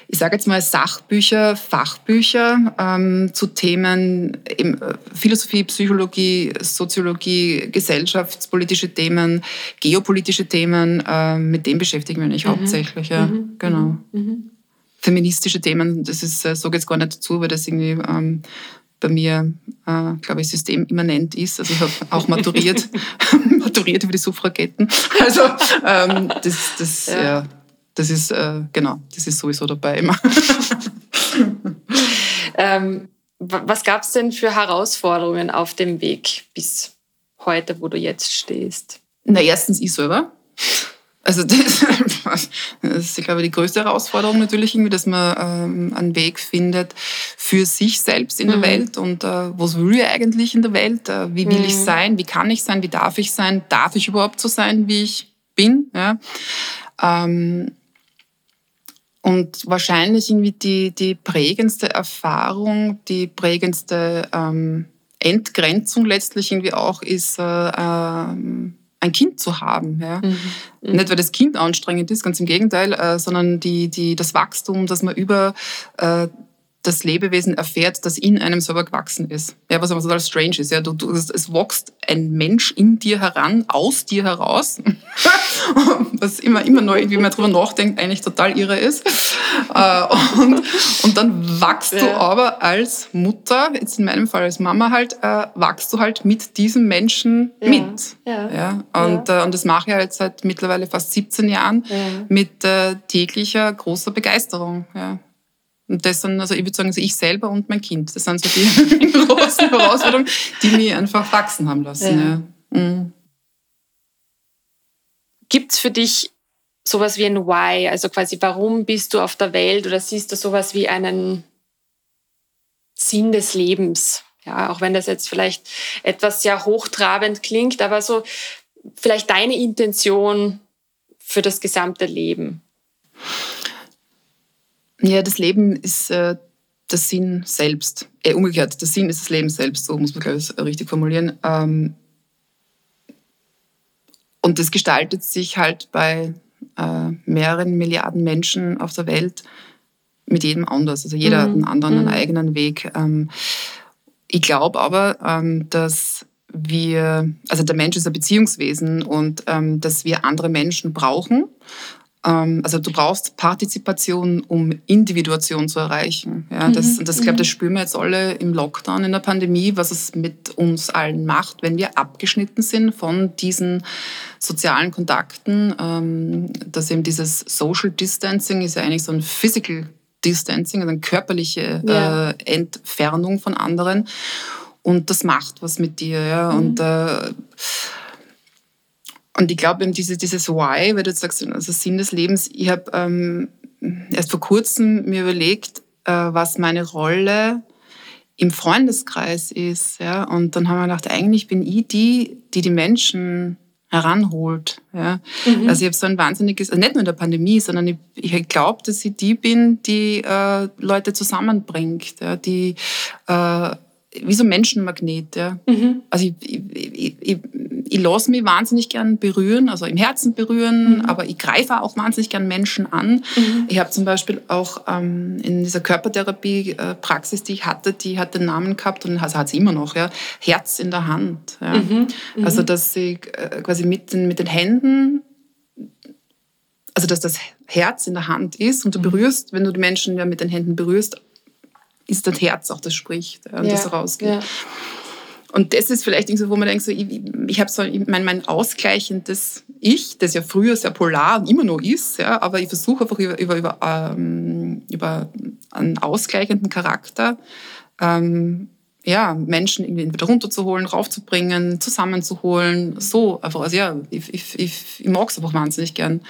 ich sage jetzt mal, Sachbücher, Fachbücher ähm, zu Themen eben, äh, Philosophie, Psychologie, Soziologie, gesellschaftspolitische Themen, geopolitische Themen. Äh, mit dem beschäftigen wir mich mhm. hauptsächlich. Ja. Mhm. Genau. Mhm. Feministische Themen, das ist, so geht es gar nicht dazu, weil das irgendwie ähm, bei mir, äh, glaube ich, systemimmanent ist. Also ich habe auch maturiert, maturiert über die Suffragetten. Also ähm, das, das, ja. ja das ist, äh, genau, das ist sowieso dabei immer. ähm, was gab es denn für Herausforderungen auf dem Weg bis heute, wo du jetzt stehst? Na, erstens ich selber. Also das, das ist, ich glaube, die größte Herausforderung natürlich irgendwie, dass man ähm, einen Weg findet für sich selbst in der mhm. Welt und äh, was will ich eigentlich in der Welt? Äh, wie will mhm. ich sein? Wie kann ich sein? Wie darf ich sein? Darf ich überhaupt so sein, wie ich bin? Ja? Ähm, und wahrscheinlich irgendwie die, die prägendste Erfahrung, die prägendste ähm, Entgrenzung letztlich irgendwie auch ist äh, ähm, ein Kind zu haben. Ja. Mhm. Mhm. Nicht, weil das Kind anstrengend ist, ganz im Gegenteil, äh, sondern die, die, das Wachstum, das man über äh, das Lebewesen erfährt, das in einem selber gewachsen ist. Ja, was aber total strange ist. Ja, du, du, es wächst ein Mensch in dir heran, aus dir heraus, was immer, immer neu, irgendwie man drüber nachdenkt, eigentlich total irre ist. Äh, und, und dann wachst ja. du aber als Mutter, jetzt in meinem Fall als Mama halt, äh, wachst du halt mit diesem Menschen ja. mit. Ja. ja. Und. Äh, und das mache ich halt seit mittlerweile fast 17 Jahren mit äh, täglicher großer Begeisterung. Ja. Und das sind, also ich würde sagen, also ich selber und mein Kind, das sind so die großen Herausforderungen, die mich einfach wachsen haben lassen. Ja. Ja. Mhm. Gibt es für dich sowas wie ein Why? Also quasi, warum bist du auf der Welt oder siehst du sowas wie einen Sinn des Lebens? Ja, auch wenn das jetzt vielleicht etwas sehr hochtrabend klingt, aber so vielleicht deine Intention für das gesamte Leben. Ja, das Leben ist äh, der Sinn selbst. Äh, umgekehrt, der Sinn ist das Leben selbst, so muss man, glaube ich, richtig formulieren. Ähm, und das gestaltet sich halt bei äh, mehreren Milliarden Menschen auf der Welt mit jedem anders. Also jeder mhm. hat einen anderen, einen mhm. eigenen Weg. Ähm, ich glaube aber, ähm, dass wir, also der Mensch ist ein Beziehungswesen und ähm, dass wir andere Menschen brauchen also du brauchst Partizipation, um Individuation zu erreichen. Ja, das, mhm. das, ich glaube, das mhm. spüren wir jetzt alle im Lockdown, in der Pandemie, was es mit uns allen macht, wenn wir abgeschnitten sind von diesen sozialen Kontakten. Ähm, dass eben dieses Social Distancing ist ja eigentlich so ein Physical Distancing, also eine körperliche ja. äh, Entfernung von anderen. Und das macht was mit dir. Ja? Mhm. Und äh, und ich glaube eben diese, dieses Why, weil du jetzt sagst, also Sinn des Lebens, ich habe ähm, erst vor kurzem mir überlegt, äh, was meine Rolle im Freundeskreis ist. Ja? Und dann haben wir gedacht, eigentlich bin ich die, die die Menschen heranholt. Ja? Mhm. Also ich habe so ein wahnsinniges, also nicht nur in der Pandemie, sondern ich, ich glaube, dass ich die bin, die äh, Leute zusammenbringt, ja? die äh, wie so ein Menschenmagnet. Ja. Mhm. Also ich, ich, ich, ich lasse mich wahnsinnig gern berühren, also im Herzen berühren, mhm. aber ich greife auch wahnsinnig gern Menschen an. Mhm. Ich habe zum Beispiel auch ähm, in dieser Körpertherapie-Praxis, die ich hatte, die hat den Namen gehabt und also hat sie immer noch, ja, Herz in der Hand. Ja. Mhm. Mhm. Also dass ich äh, quasi mit den, mit den Händen also dass das Herz in der Hand ist und du mhm. berührst, wenn du die Menschen ja mit den Händen berührst, ist das Herz auch, das spricht und ja, das rausgeht. Ja. Und das ist vielleicht irgendwie so, wo man denkt, so, ich, ich habe so mein, mein ausgleichendes Ich, das ja früher sehr polar und immer noch ist, ja, aber ich versuche einfach über, über, über, ähm, über einen ausgleichenden Charakter ähm, ja, Menschen irgendwie entweder runterzuholen, raufzubringen, zusammenzuholen, so einfach. Also ja, ich, ich, ich, ich mag es einfach wahnsinnig gern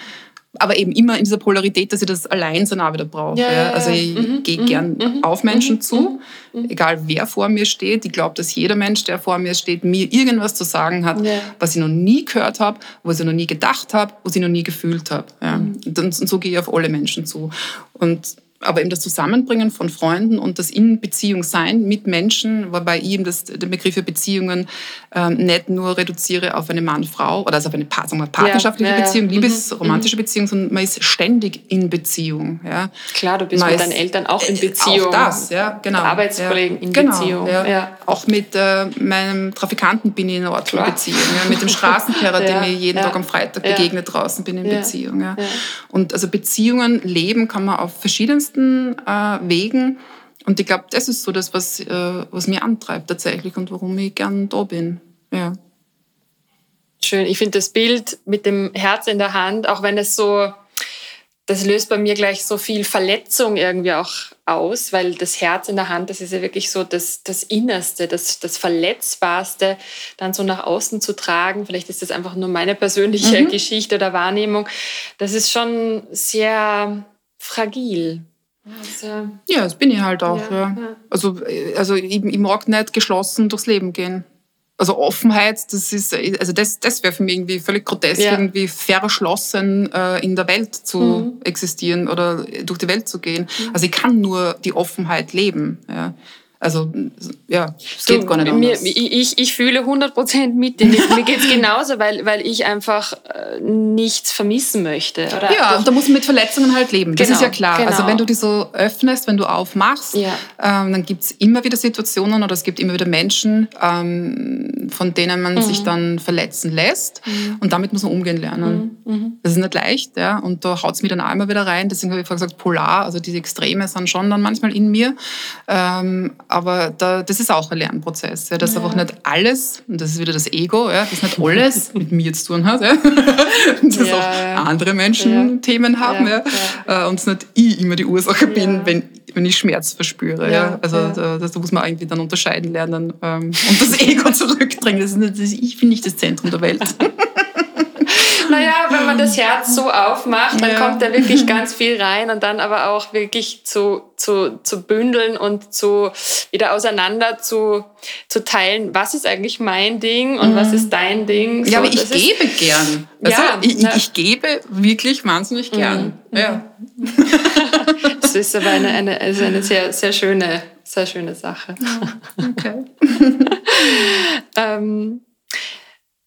aber eben immer in dieser Polarität, dass ich das Alleinsein auch wieder brauche. Ja, ja. Also ich mhm. gehe mhm. gern mhm. auf Menschen mhm. zu, mhm. egal wer vor mir steht. Ich glaube, dass jeder Mensch, der vor mir steht, mir irgendwas zu sagen hat, ja. was ich noch nie gehört habe, was ich noch nie gedacht habe, was ich noch nie gefühlt habe. Ja. Mhm. Und, und so gehe ich auf alle Menschen zu. Und aber eben das Zusammenbringen von Freunden und das in Beziehung sein mit Menschen, wobei ich eben das, den Begriff für Beziehungen ähm, nicht nur reduziere auf eine Mann-Frau oder also auf eine sagen wir, partnerschaftliche ja, ja, Beziehung, ja. liebesromantische mhm. Beziehung, sondern man ist ständig in Beziehung. Ja. Klar, du bist man mit deinen Eltern auch in Beziehung. Auch das, ja, genau. Mit Arbeitskollegen in genau, Beziehung. Auch mit äh, meinem Trafikanten bin ich in einer Art von Beziehung. Mit dem Straßenkehrer, dem ich jeden Tag am Freitag begegne draußen, bin ich in Beziehung. Und also Beziehungen leben kann man auf verschiedensten verschiedensten äh, Wegen. Und ich glaube, das ist so das, was, äh, was mich antreibt tatsächlich und warum ich gern da bin. Ja. Schön. Ich finde das Bild mit dem Herz in der Hand, auch wenn es so, das löst bei mir gleich so viel Verletzung irgendwie auch aus, weil das Herz in der Hand, das ist ja wirklich so das, das Innerste, das, das Verletzbarste, dann so nach außen zu tragen. Vielleicht ist das einfach nur meine persönliche mhm. Geschichte oder Wahrnehmung. Das ist schon sehr fragil. Also, ja, das bin ich halt auch. Ja, ja. Also, also ich, ich, mag nicht geschlossen durchs Leben gehen. Also Offenheit, das ist, also das, das wäre für mich irgendwie völlig grotesk, ja. irgendwie verschlossen äh, in der Welt zu mhm. existieren oder durch die Welt zu gehen. Mhm. Also ich kann nur die Offenheit leben. Ja. Also ja, es geht du, gar nicht anders. Mir, ich, ich fühle 100% mit. Mir geht es genauso, weil, weil ich einfach äh, nichts vermissen möchte. Oder? Ja, und da muss man mit Verletzungen halt leben. Das genau, ist ja klar. Genau. Also wenn du die so öffnest, wenn du aufmachst, ja. ähm, dann gibt es immer wieder Situationen oder es gibt immer wieder Menschen, ähm, von denen man mhm. sich dann verletzen lässt. Mhm. Und damit muss man umgehen lernen. Mhm. mhm. Das ist nicht leicht. Ja? Und da haut es mir dann auch immer wieder rein. Deswegen habe ich vorhin gesagt, polar, also diese Extreme sind schon dann manchmal in mir. Ähm, aber da, das ist auch ein Lernprozess, ja, dass ja. einfach nicht alles, und das ist wieder das Ego, ja, das nicht alles mit mir zu tun hat, ja, dass auch andere Menschen Themen haben ja, äh, und es nicht ich immer die Ursache bin, wenn, wenn ich Schmerz verspüre. Ja, Also da, da, muss man irgendwie dann unterscheiden lernen ähm, und das Ego zurückdrängen. Das ist nicht, das, ich bin nicht das Zentrum der Welt. Naja, man das Herz so aufmacht, dann ja. kommt da wirklich ganz viel rein und dann aber auch wirklich zu, zu, zu bündeln und zu wieder auseinander zu, zu teilen, was ist eigentlich mein Ding und mhm. was ist dein Ding. So, ja, aber ich gebe ist, gern. Also ja, ich, ich, ich, gebe wirklich wahnsinnig gern. Mhm. Ja. das ist aber eine, eine, also eine sehr, sehr schöne, sehr schöne Sache. Okay. ähm,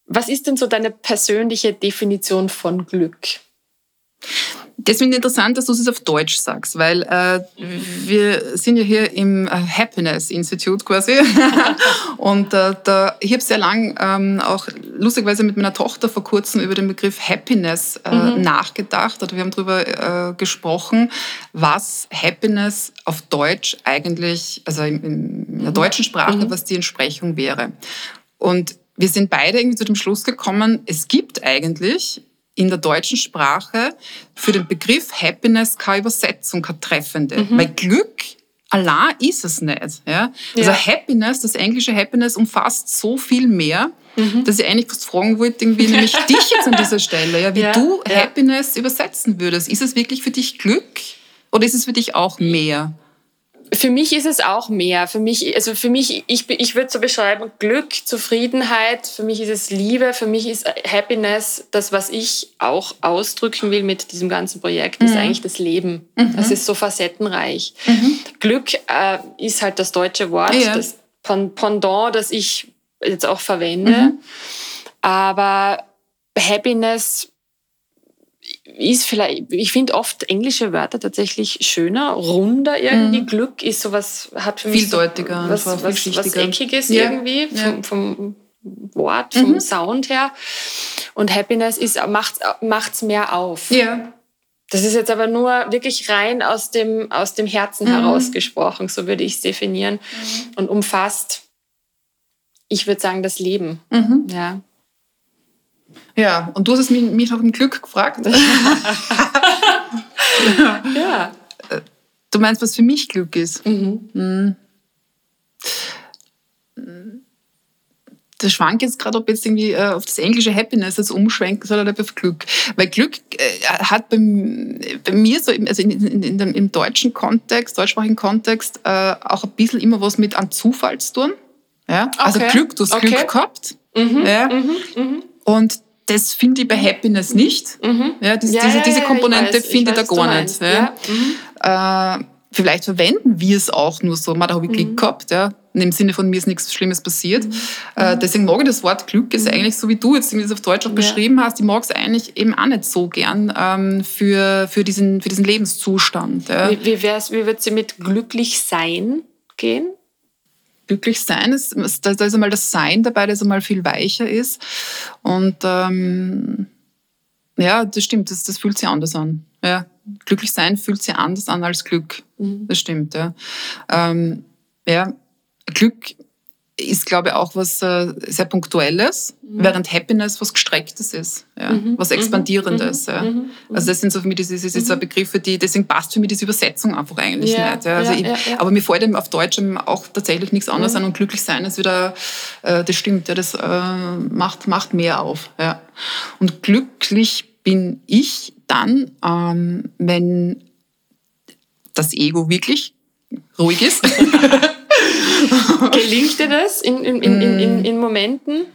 was ist denn so deine persönliche Definition von Glück? Das finde ich interessant, dass du es auf Deutsch sagst, weil äh, wir sind ja hier im äh, Happiness Institute quasi. und äh, da, ich habe sehr lang ähm, auch lustigerweise mit meiner Tochter vor kurzem über den Begriff Happiness äh, mhm. nachgedacht. Oder wir haben darüber äh, gesprochen, was Happiness auf Deutsch eigentlich, also in, in der mhm. deutschen Sprache, mhm. was die Entsprechung wäre. Und wir sind beide irgendwie zu dem Schluss gekommen, es gibt eigentlich in der deutschen Sprache für den Begriff Happiness keine Übersetzung, keine treffende. Mhm. Weil Glück allein ist es nicht. Ja? Also ja. Happiness, das englische Happiness umfasst so viel mehr, mhm. dass ich eigentlich fast fragen wollte, irgendwie nämlich dich jetzt an dieser Stelle, ja, wie ja. du Happiness übersetzen würdest. Ist es wirklich für dich Glück oder ist es für dich auch mehr? Für mich ist es auch mehr. Für mich, also für mich, ich, ich würde so beschreiben, Glück, Zufriedenheit, für mich ist es Liebe, für mich ist Happiness, das, was ich auch ausdrücken will mit diesem ganzen Projekt, mhm. ist eigentlich das Leben. Mhm. Das ist so facettenreich. Mhm. Glück äh, ist halt das deutsche Wort, ja. das Pendant, das ich jetzt auch verwende. Mhm. Aber Happiness ist vielleicht, ich finde oft englische Wörter tatsächlich schöner, runder irgendwie. Mhm. Glück ist sowas, hat für mich vieldeutiger, so was, was, was, was Eckiges ja. irgendwie ja. Vom, vom, Wort, vom mhm. Sound her. Und Happiness ist, macht's, macht's mehr auf. Ja. Das ist jetzt aber nur wirklich rein aus dem, aus dem Herzen mhm. herausgesprochen, so würde ich es definieren. Mhm. Und umfasst, ich würde sagen, das Leben. Mhm. Ja. Ja, und du hast mich, mich nach dem Glück gefragt. ja. Du meinst, was für mich Glück ist? Mhm. Mhm. Das schwankt jetzt gerade, ob jetzt irgendwie äh, auf das englische Happiness jetzt umschwenken soll oder auf Glück. Weil Glück äh, hat bei, bei, mir so, also in, in, in dem, im deutschen Kontext, deutschsprachigen Kontext, äh, auch ein bisschen immer was mit an Zufall zu tun. Ja? Also okay. Glück, du hast okay. Glück gehabt. Mhm. Ja? Mhm. Mhm. Und das finde ich bei Happiness nicht. Mhm. Ja, das, ja, diese, diese Komponente finde ich, ich da gar nicht. Mhm. Äh, vielleicht verwenden wir es auch nur so, da habe ich Glück mhm. gehabt, ja. im Sinne von mir ist nichts Schlimmes passiert. Mhm. Äh, mhm. deswegen mag ich das Wort Glück ist mhm. eigentlich so, wie du jetzt das auf Deutsch auch beschrieben hast, ich mag es eigentlich eben auch nicht so gern ähm, für, für, diesen, für diesen Lebenszustand. Ja. Wie, wie, wie wird sie mit glücklich sein gehen? Glücklich sein. Ist, da, ist einmal das Sein dabei, das einmal viel weicher ist. Und ähm, ja, das stimmt, das, das fühlt sich anders an. Ja, glücklich sein fühlt sich anders an als Glück. Mhm. Das stimmt, ja. Ähm, ja, Glück ist, glaube ich, auch was äh, sehr Punktuelles, mhm. während Happiness was Gestrecktes ist, ja? Mhm. was mhm. Expandierendes. Mhm. Ja? Mhm. Also das sind so für mich diese, diese, mhm. Begriffe, die, deswegen passt für mich diese Übersetzung einfach eigentlich ja, nicht. Ja? Also ich, aber mir fällt eben auf Deutsch auch tatsächlich nichts anderes an und glücklich sein ist wieder, äh, das stimmt, ja, das äh, macht, macht mehr auf. Ja? Und glücklich bin ich dann, ähm, wenn das Ego wirklich ruhig ist. Gelingt dir das in, in, in, in, in Momenten?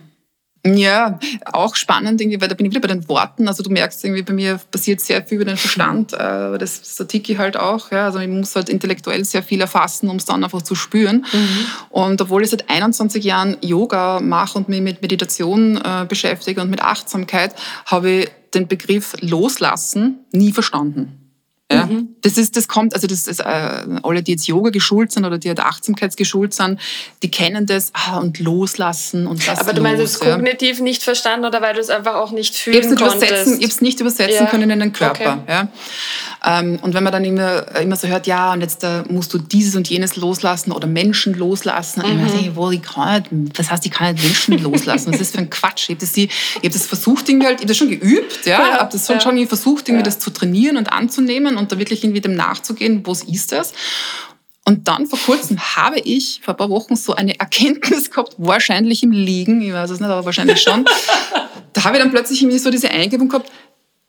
Ja, auch spannend irgendwie, weil da bin ich wieder bei den Worten. Also du merkst irgendwie, bei mir passiert sehr viel über den Verstand. Äh, das, das Tiki halt auch. Ja. Also ich muss halt intellektuell sehr viel erfassen, um es dann einfach zu spüren. Mhm. Und obwohl ich seit 21 Jahren Yoga mache und mich mit Meditation äh, beschäftige und mit Achtsamkeit, habe ich den Begriff Loslassen nie verstanden. Ja? Mhm. Das ist, das kommt, also das ist, äh, alle, die jetzt Yoga geschult sind oder die halt Achtsamkeitsgeschult sind, die kennen das ah, und loslassen und das. Aber du meinst es ja. kognitiv nicht verstanden oder weil du es einfach auch nicht fühlen ich nicht konntest? Ich habe es nicht übersetzen ja. können in den Körper. Okay. Ja? Ähm, und wenn man dann immer, immer so hört, ja, und jetzt da musst du dieses und jenes loslassen oder Menschen loslassen, mhm. ich denke, wo, ich kann nicht, das heißt, ich kann nicht Menschen loslassen. Was ist das für ein Quatsch? Ich habe das, hab das versucht, irgendwie halt, ich habe das schon geübt, ja, ja habe das schon, schon versucht, irgendwie das zu trainieren und anzunehmen und da wirklich irgendwie dem nachzugehen, was ist das? Und dann vor kurzem habe ich vor ein paar Wochen so eine Erkenntnis gehabt, wahrscheinlich im Liegen, ich weiß es nicht, aber wahrscheinlich schon. da habe ich dann plötzlich irgendwie so diese Eingebung gehabt,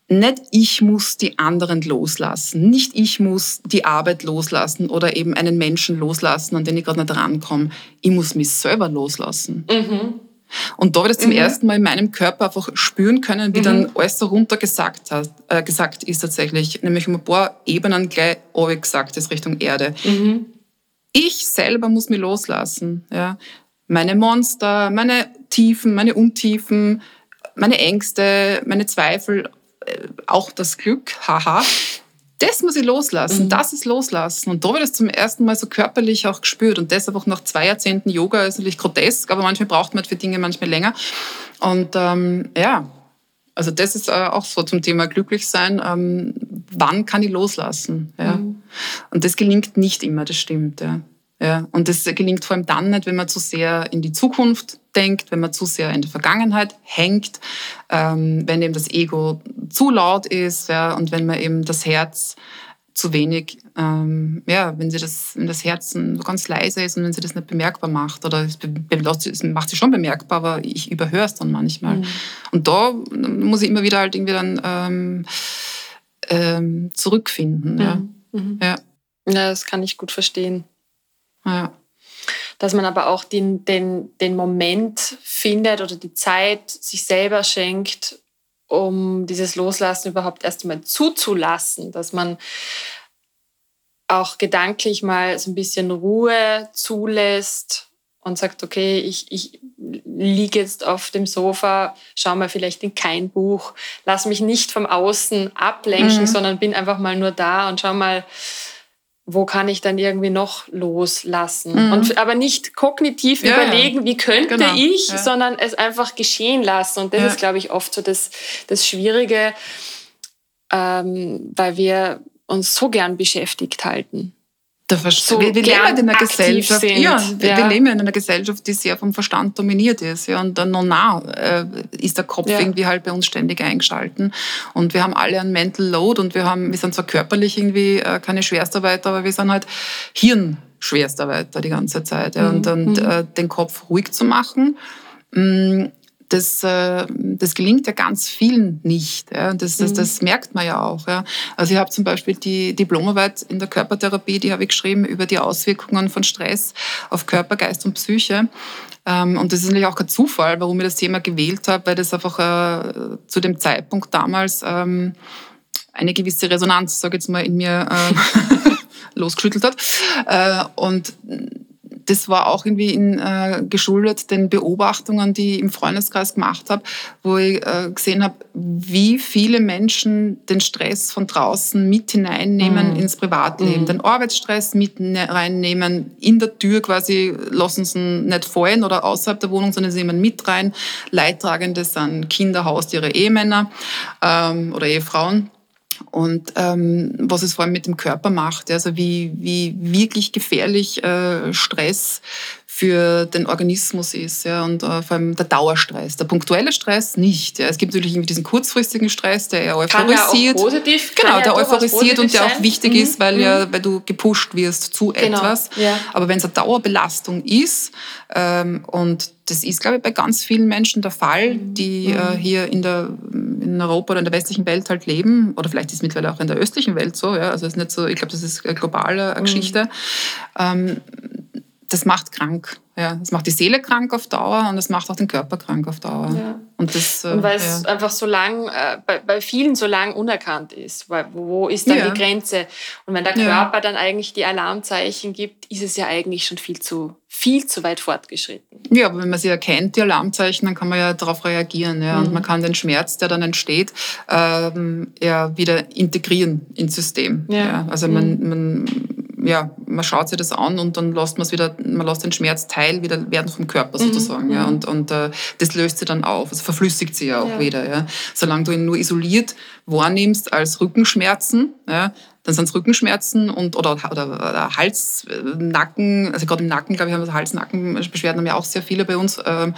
nicht ich muss die anderen loslassen, nicht ich muss die Arbeit loslassen oder eben einen Menschen loslassen, an den ich gerade nicht rankomme. Ich muss mich selber loslassen. Mhm. Und da habe ich das zum mhm. ersten Mal in meinem Körper einfach spüren können, wie mhm. dann alles so runter gesagt, hat, äh, gesagt ist tatsächlich. Nämlich um ein paar Ebenen gleich gesagt ist Richtung Erde. Mhm. Ich selber muss mich loslassen. Ja. Meine Monster, meine Tiefen, meine Untiefen, meine Ängste, meine Zweifel, äh, auch das Glück, haha das muss ich loslassen, mhm. das ist loslassen. Und da habe ich das zum ersten Mal so körperlich auch gespürt. Und deshalb auch nach zwei Jahrzehnten Yoga ist natürlich grotesk, aber manchmal braucht man für Dinge manchmal länger. Und ähm, ja, also das ist äh, auch so zum Thema Glücklichsein. Ähm, wann kann ich loslassen? Ja? Mhm. Und das gelingt nicht immer, das stimmt. Ja. Ja, und das gelingt vor allem dann nicht, wenn man zu sehr in die Zukunft denkt, wenn man zu sehr in der Vergangenheit hängt, ähm, wenn eben das Ego zu laut ist ja, und wenn man eben das Herz zu wenig, ähm, ja, wenn sie das, wenn das Herzen so ganz leise ist und wenn sie das nicht bemerkbar macht oder es, es macht sie schon bemerkbar, aber ich überhöre es dann manchmal. Mhm. Und da muss ich immer wieder halt irgendwie dann ähm, ähm, zurückfinden. Mhm. Ja. Mhm. Ja. ja, das kann ich gut verstehen. Ja. Dass man aber auch den, den, den Moment findet oder die Zeit sich selber schenkt, um dieses Loslassen überhaupt erst einmal zuzulassen, dass man auch gedanklich mal so ein bisschen Ruhe zulässt und sagt, okay, ich, ich liege jetzt auf dem Sofa, schau mal vielleicht in kein Buch, lass mich nicht vom Außen ablenken, mhm. sondern bin einfach mal nur da und schau mal, wo kann ich dann irgendwie noch loslassen? Mhm. Und, aber nicht kognitiv ja, überlegen, wie könnte genau. ich, ja. sondern es einfach geschehen lassen. Und das ja. ist, glaube ich, oft so das, das Schwierige, ähm, weil wir uns so gern beschäftigt halten. So wir, wir leben in einer Gesellschaft, sind, ja, ja. wir leben in einer Gesellschaft, die sehr vom Verstand dominiert ist. Ja, und dann noch nah äh, ist der Kopf ja. irgendwie halt bei uns ständig eingeschalten. Und wir haben alle einen Mental Load und wir haben, wir sind zwar körperlich irgendwie äh, keine Schwerstarbeiter, aber wir sind halt Hirnschwerstarbeiter die ganze Zeit. Ja, und, und mhm. äh, den Kopf ruhig zu machen. Mh, mm, das, äh, das gelingt ja ganz vielen nicht. Ja. Das, das, mhm. das merkt man ja auch. Ja. Also ich habe zum Beispiel die Diplomarbeit in der Körpertherapie, die habe ich geschrieben über die Auswirkungen von Stress auf Körper, Geist und Psyche. Ähm, und das ist natürlich auch kein Zufall, warum ich das Thema gewählt habe, weil das einfach äh, zu dem Zeitpunkt damals ähm, eine gewisse Resonanz, sage ich jetzt mal, in mir äh, losgeschüttelt hat. und das war auch irgendwie in, äh, geschuldet den Beobachtungen, die ich im Freundeskreis gemacht habe, wo ich äh, gesehen habe, wie viele Menschen den Stress von draußen mit hineinnehmen mhm. ins Privatleben, mhm. den Arbeitsstress mit ne-, reinnehmen, in der Tür quasi lassen sie ihn nicht fallen oder außerhalb der Wohnung, sondern sie nehmen mit rein. Leidtragende sind Kinder, Haustiere, Ehemänner ähm, oder Ehefrauen und ähm, was es vor allem mit dem Körper macht, also wie, wie wirklich gefährlich äh, Stress für den Organismus ist ja, und äh, vor allem der Dauerstress. Der punktuelle Stress nicht. Ja. Es gibt natürlich irgendwie diesen kurzfristigen Stress, der eher euphorisiert. Kann ja positiv, genau, der euphorisiert und der auch wichtig mhm. ist, weil, mhm. ja, weil du gepusht wirst zu genau. etwas. Ja. Aber wenn es eine Dauerbelastung ist, ähm, und das ist, glaube ich, bei ganz vielen Menschen der Fall, die mhm. äh, hier in, der, in Europa oder in der westlichen Welt halt leben, oder vielleicht ist es mittlerweile auch in der östlichen Welt so, ja, also es ist nicht so, ich glaube, das ist eine globale mhm. Geschichte. Ähm, das macht krank. Ja, das macht die Seele krank auf Dauer und das macht auch den Körper krank auf Dauer. Ja. Und, das, und weil es einfach so lang, äh, bei, bei vielen so lang unerkannt ist. Weil, wo ist dann ja. die Grenze? Und wenn der Körper dann eigentlich die Alarmzeichen gibt, ist es ja eigentlich schon viel zu, viel zu weit fortgeschritten. Ja, aber wenn man sie erkennt, die Alarmzeichen, dann kann man ja darauf reagieren. Ja? Mhm. Und man kann den Schmerz, der dann entsteht, ähm, ja wieder integrieren ins System. Ja. Also man, man ja, man schaut sich das an und dann lässt man es wieder, man lässt den Schmerz Teil wieder werden vom Körper mhm, sozusagen. Mhm. Ja, und und äh, das löst sich dann auf, also verflüssigt sich ja auch ja. wieder. Ja. Solange du ihn nur isoliert wahrnimmst als Rückenschmerzen, ja, dann sind es Rückenschmerzen und, oder, oder, oder Hals, Nacken, also gerade im Nacken, glaube ich, haben wir Hals-Nacken-Beschwerden haben ja auch sehr viele bei uns. Ähm,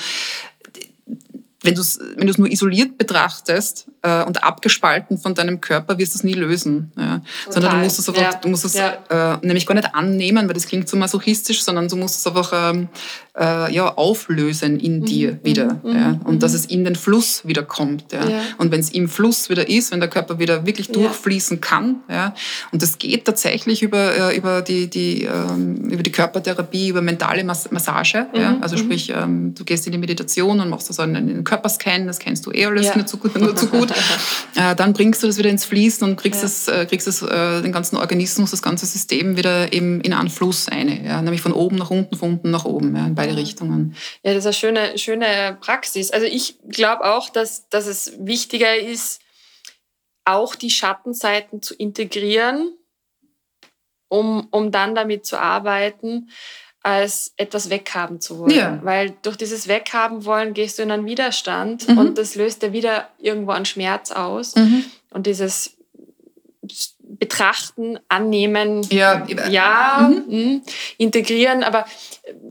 wenn du es wenn nur isoliert betrachtest äh, und abgespalten von deinem Körper, wirst du es nie lösen. Ja. Sondern du musst es einfach, ja. du musst es ja. äh, nämlich gar nicht annehmen, weil das klingt so masochistisch, sondern du musst es einfach ähm, äh, ja, auflösen in mhm. dir wieder. Mhm. Ja. Und mhm. dass es in den Fluss wieder kommt. Ja. ja. Und wenn es im Fluss wieder ist, wenn der Körper wieder wirklich durchfließen kann, ja, und das geht tatsächlich über, äh, über, die, die, ähm, über die Körpertherapie, über mentale Massage. Mhm. Ja. Also mhm. sprich, ähm, du gehst in die Meditation und machst so einen, einen Körperscan, das kennst du eh alles ja. nur, zu, nur zu gut. äh, dann bringst du das wieder ins Fließen und kriegst, das, äh, kriegst das, äh, den ganzen Organismus, das ganze System wieder eben in einen Fluss eine. Ja? Nämlich von oben nach unten, von unten nach oben, ja, beide Richtungen. Ja, das ist eine schöne, schöne Praxis. Also ich glaube auch, dass, dass es wichtiger ist, auch die Schattenseiten zu integrieren, um, um dann damit zu arbeiten als etwas weghaben zu wollen. Ja. Weil durch dieses Weghaben wollen gehst du in einen Widerstand mhm. und das löst ja wieder irgendwo einen Schmerz aus. Mhm. Und dieses Betrachten, Annehmen, ja, ja mhm. Hm, integrieren, aber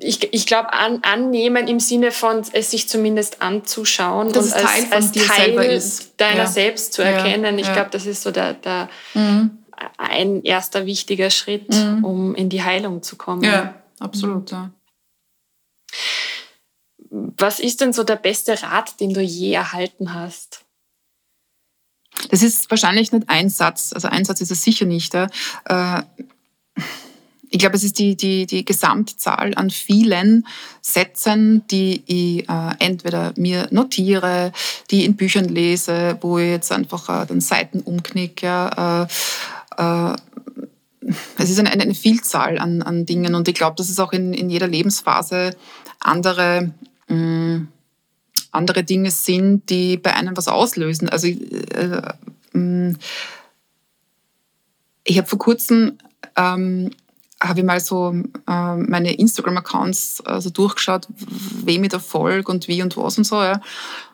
ich, ich glaube, an, annehmen im Sinne von es sich zumindest anzuschauen das und als Teil, als Teil deiner ja. selbst zu erkennen. Ich glaube, das ist so der, der mhm. ein erster wichtiger Schritt, mhm. um in die Heilung zu kommen. Ja absolut. Ja. Was ist denn so der beste Rat, den du je erhalten hast? Das ist wahrscheinlich nicht ein Satz. Also ein Satz ist es sicher nicht. Ja. Äh, ich glaube, es ist die, die, die Gesamtzahl an vielen Sätzen, die ich äh, entweder mir notiere, die ich in Büchern lese, wo ich jetzt einfach äh, dann Seiten umknicke. Äh, äh es ist eine, eine Vielzahl an, an Dingen und ich glaube, dass es auch in, in jeder Lebensphase andere, mh, mm, andere Dinge sind, die bei einem was auslösen. Also äh, mh, mm, ich habe vor kurzem ähm, habe ich mal so äh, meine Instagram-Accounts also durchgeschaut, wem ich da folge und wie und was und so. Ja.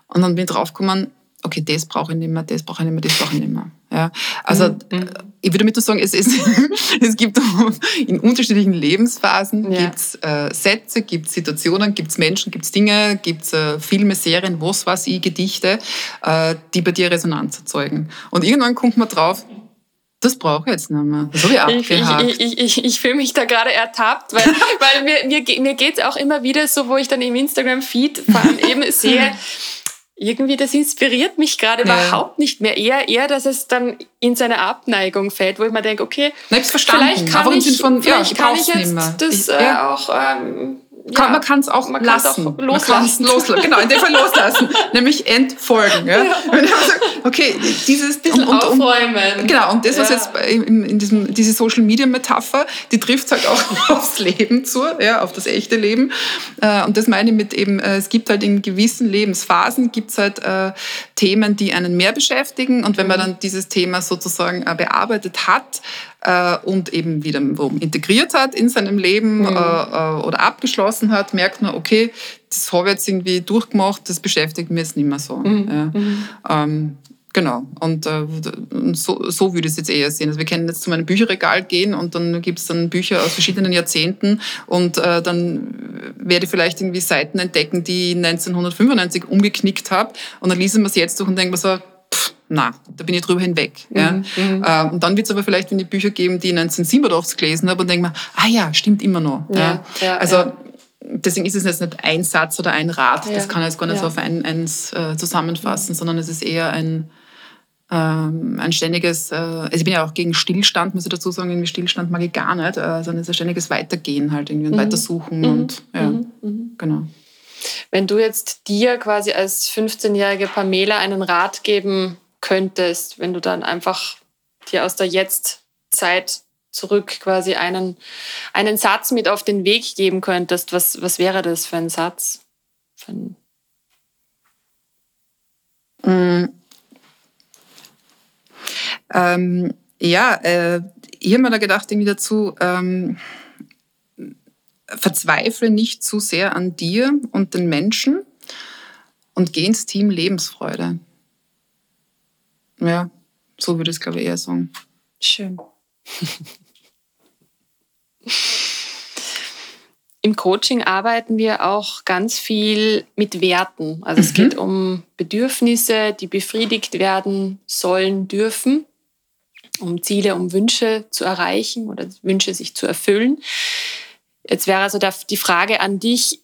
Und dann bin ich draufgekommen, okay, das brauche ich nicht mehr, das brauche ich nicht mehr, das brauche ich nicht mehr. Ja, also mhm. Äh, ich würde damit nur sagen, es, es, es gibt in unterschiedlichen Lebensphasen ja. gibt's, äh, Sätze, gibt es Situationen, gibt es Menschen, gibt es Dinge, gibt es äh, Filme, Serien, was weiß ich, Gedichte, äh, die bei dir Resonanz erzeugen. Und irgendwann kommt man drauf, das brauche ich jetzt nicht mehr. So wie abgehakt. Ich, ich, ich, ich fühle mich da gerade ertappt, weil, weil mir, mir, mir geht es auch immer wieder so, wo ich dann im Instagram-Feed eben sehe, irgendwie, das inspiriert mich gerade ja. überhaupt nicht mehr. Eher, eher, dass es dann in seine Abneigung fällt, wo ich mir denke, okay, vielleicht kann, ich, von, vielleicht ja, kann ich jetzt das äh, auch ähm, ja, man kann es auch man lassen. Auch loslassen. loslassen. Genau, in dem Fall loslassen. nämlich entfolgen. Ja? ja. Okay, dieses und, aufräumen. Genau, und das, was ja. jetzt in, in diesem, diese Social Media Metapher, die trifft halt auch aufs Leben zu, ja, auf das echte Leben. Äh, und das meine ich mit eben, äh, es gibt halt in gewissen Lebensphasen gibt es halt äh, Themen, die einen mehr beschäftigen. Und wenn man mhm. dann dieses Thema sozusagen äh, bearbeitet hat, äh, und eben wieder integriert hat in seinem Leben mhm. äh, äh, oder abgeschlossen hat, merkt man, okay, das habe ich jetzt irgendwie durchgemacht, das beschäftigt mich jetzt nicht mehr so. Mhm. Ja. Mhm. Ähm, Genau, und äh, so, so würde ich es jetzt eher sehen. Also wir können jetzt zu meinem Bücherregal gehen und dann gibt es dann Bücher aus verschiedenen Jahrzehnten und äh, dann werde ich vielleicht irgendwie Seiten entdecken, die ich 1995 umgeknickt habe und dann lese ich mir es jetzt durch und denke mir so, na, da bin ich drüber hinweg. Mhm, ja. Mhm. Äh, und dann wird es aber vielleicht, die Bücher geben, die ich 1987 gelesen habe und denke mir, ah ja, stimmt immer noch. Ja, ja. also deswegen ist es jetzt nicht ein Satz oder ein Rat, das kann ich jetzt gar nicht so auf ein, eins äh, zusammenfassen, sondern es ist eher ein, ähm, ein ständiges, äh, also ich bin ja auch gegen Stillstand, muss ich dazu sagen, irgendwie Stillstand mag ich gar nicht, äh, sondern es ist ein ständiges Weitergehen halt, irgendwie ein mhm. Weitersuchen mhm. und ja, mhm. mhm. genau. Wenn du jetzt dir quasi als 15-jährige Pamela einen Rat geben könntest, wenn du dann einfach dir aus der Jetztzeit zurück quasi einen, einen Satz mit auf den Weg geben könntest, was, was wäre das für ein Satz? Für ein mm. ähm, ja, äh, ich habe mir da gedacht, irgendwie dazu, ähm, verzweifle nicht zu sehr an dir und den Menschen und geh ins Team Lebensfreude. Ja, so würde ich es, glaube ich, eher sagen. Schön. Im Coaching arbeiten wir auch ganz viel mit Werten. Also mhm. es geht um Bedürfnisse, die befriedigt werden sollen, dürfen, um Ziele, um Wünsche zu erreichen oder Wünsche sich zu erfüllen. Jetzt wäre also die Frage an dich,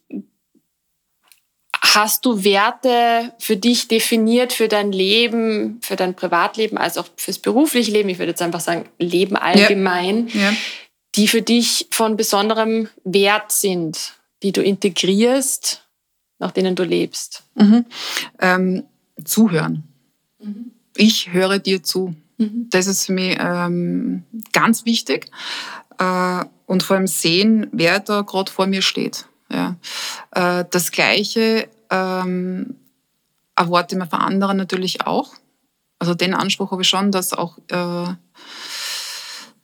hast du Werte für dich definiert, für dein Leben, für dein Privatleben, als auch fürs berufliche Leben? Ich würde jetzt einfach sagen, Leben allgemein, ja. Ja. die für dich von besonderem Wert sind, die du integrierst, nach denen du lebst? Mhm. Ähm, zuhören. Mhm. Ich höre dir zu. Mhm. Das ist für mich ähm, ganz wichtig. Äh, und vor allem sehen, wer da gerade vor mir steht. Ja. Äh, das Gleiche ähm, erwarte ich mir von anderen natürlich auch. Also den Anspruch habe ich schon, dass auch äh,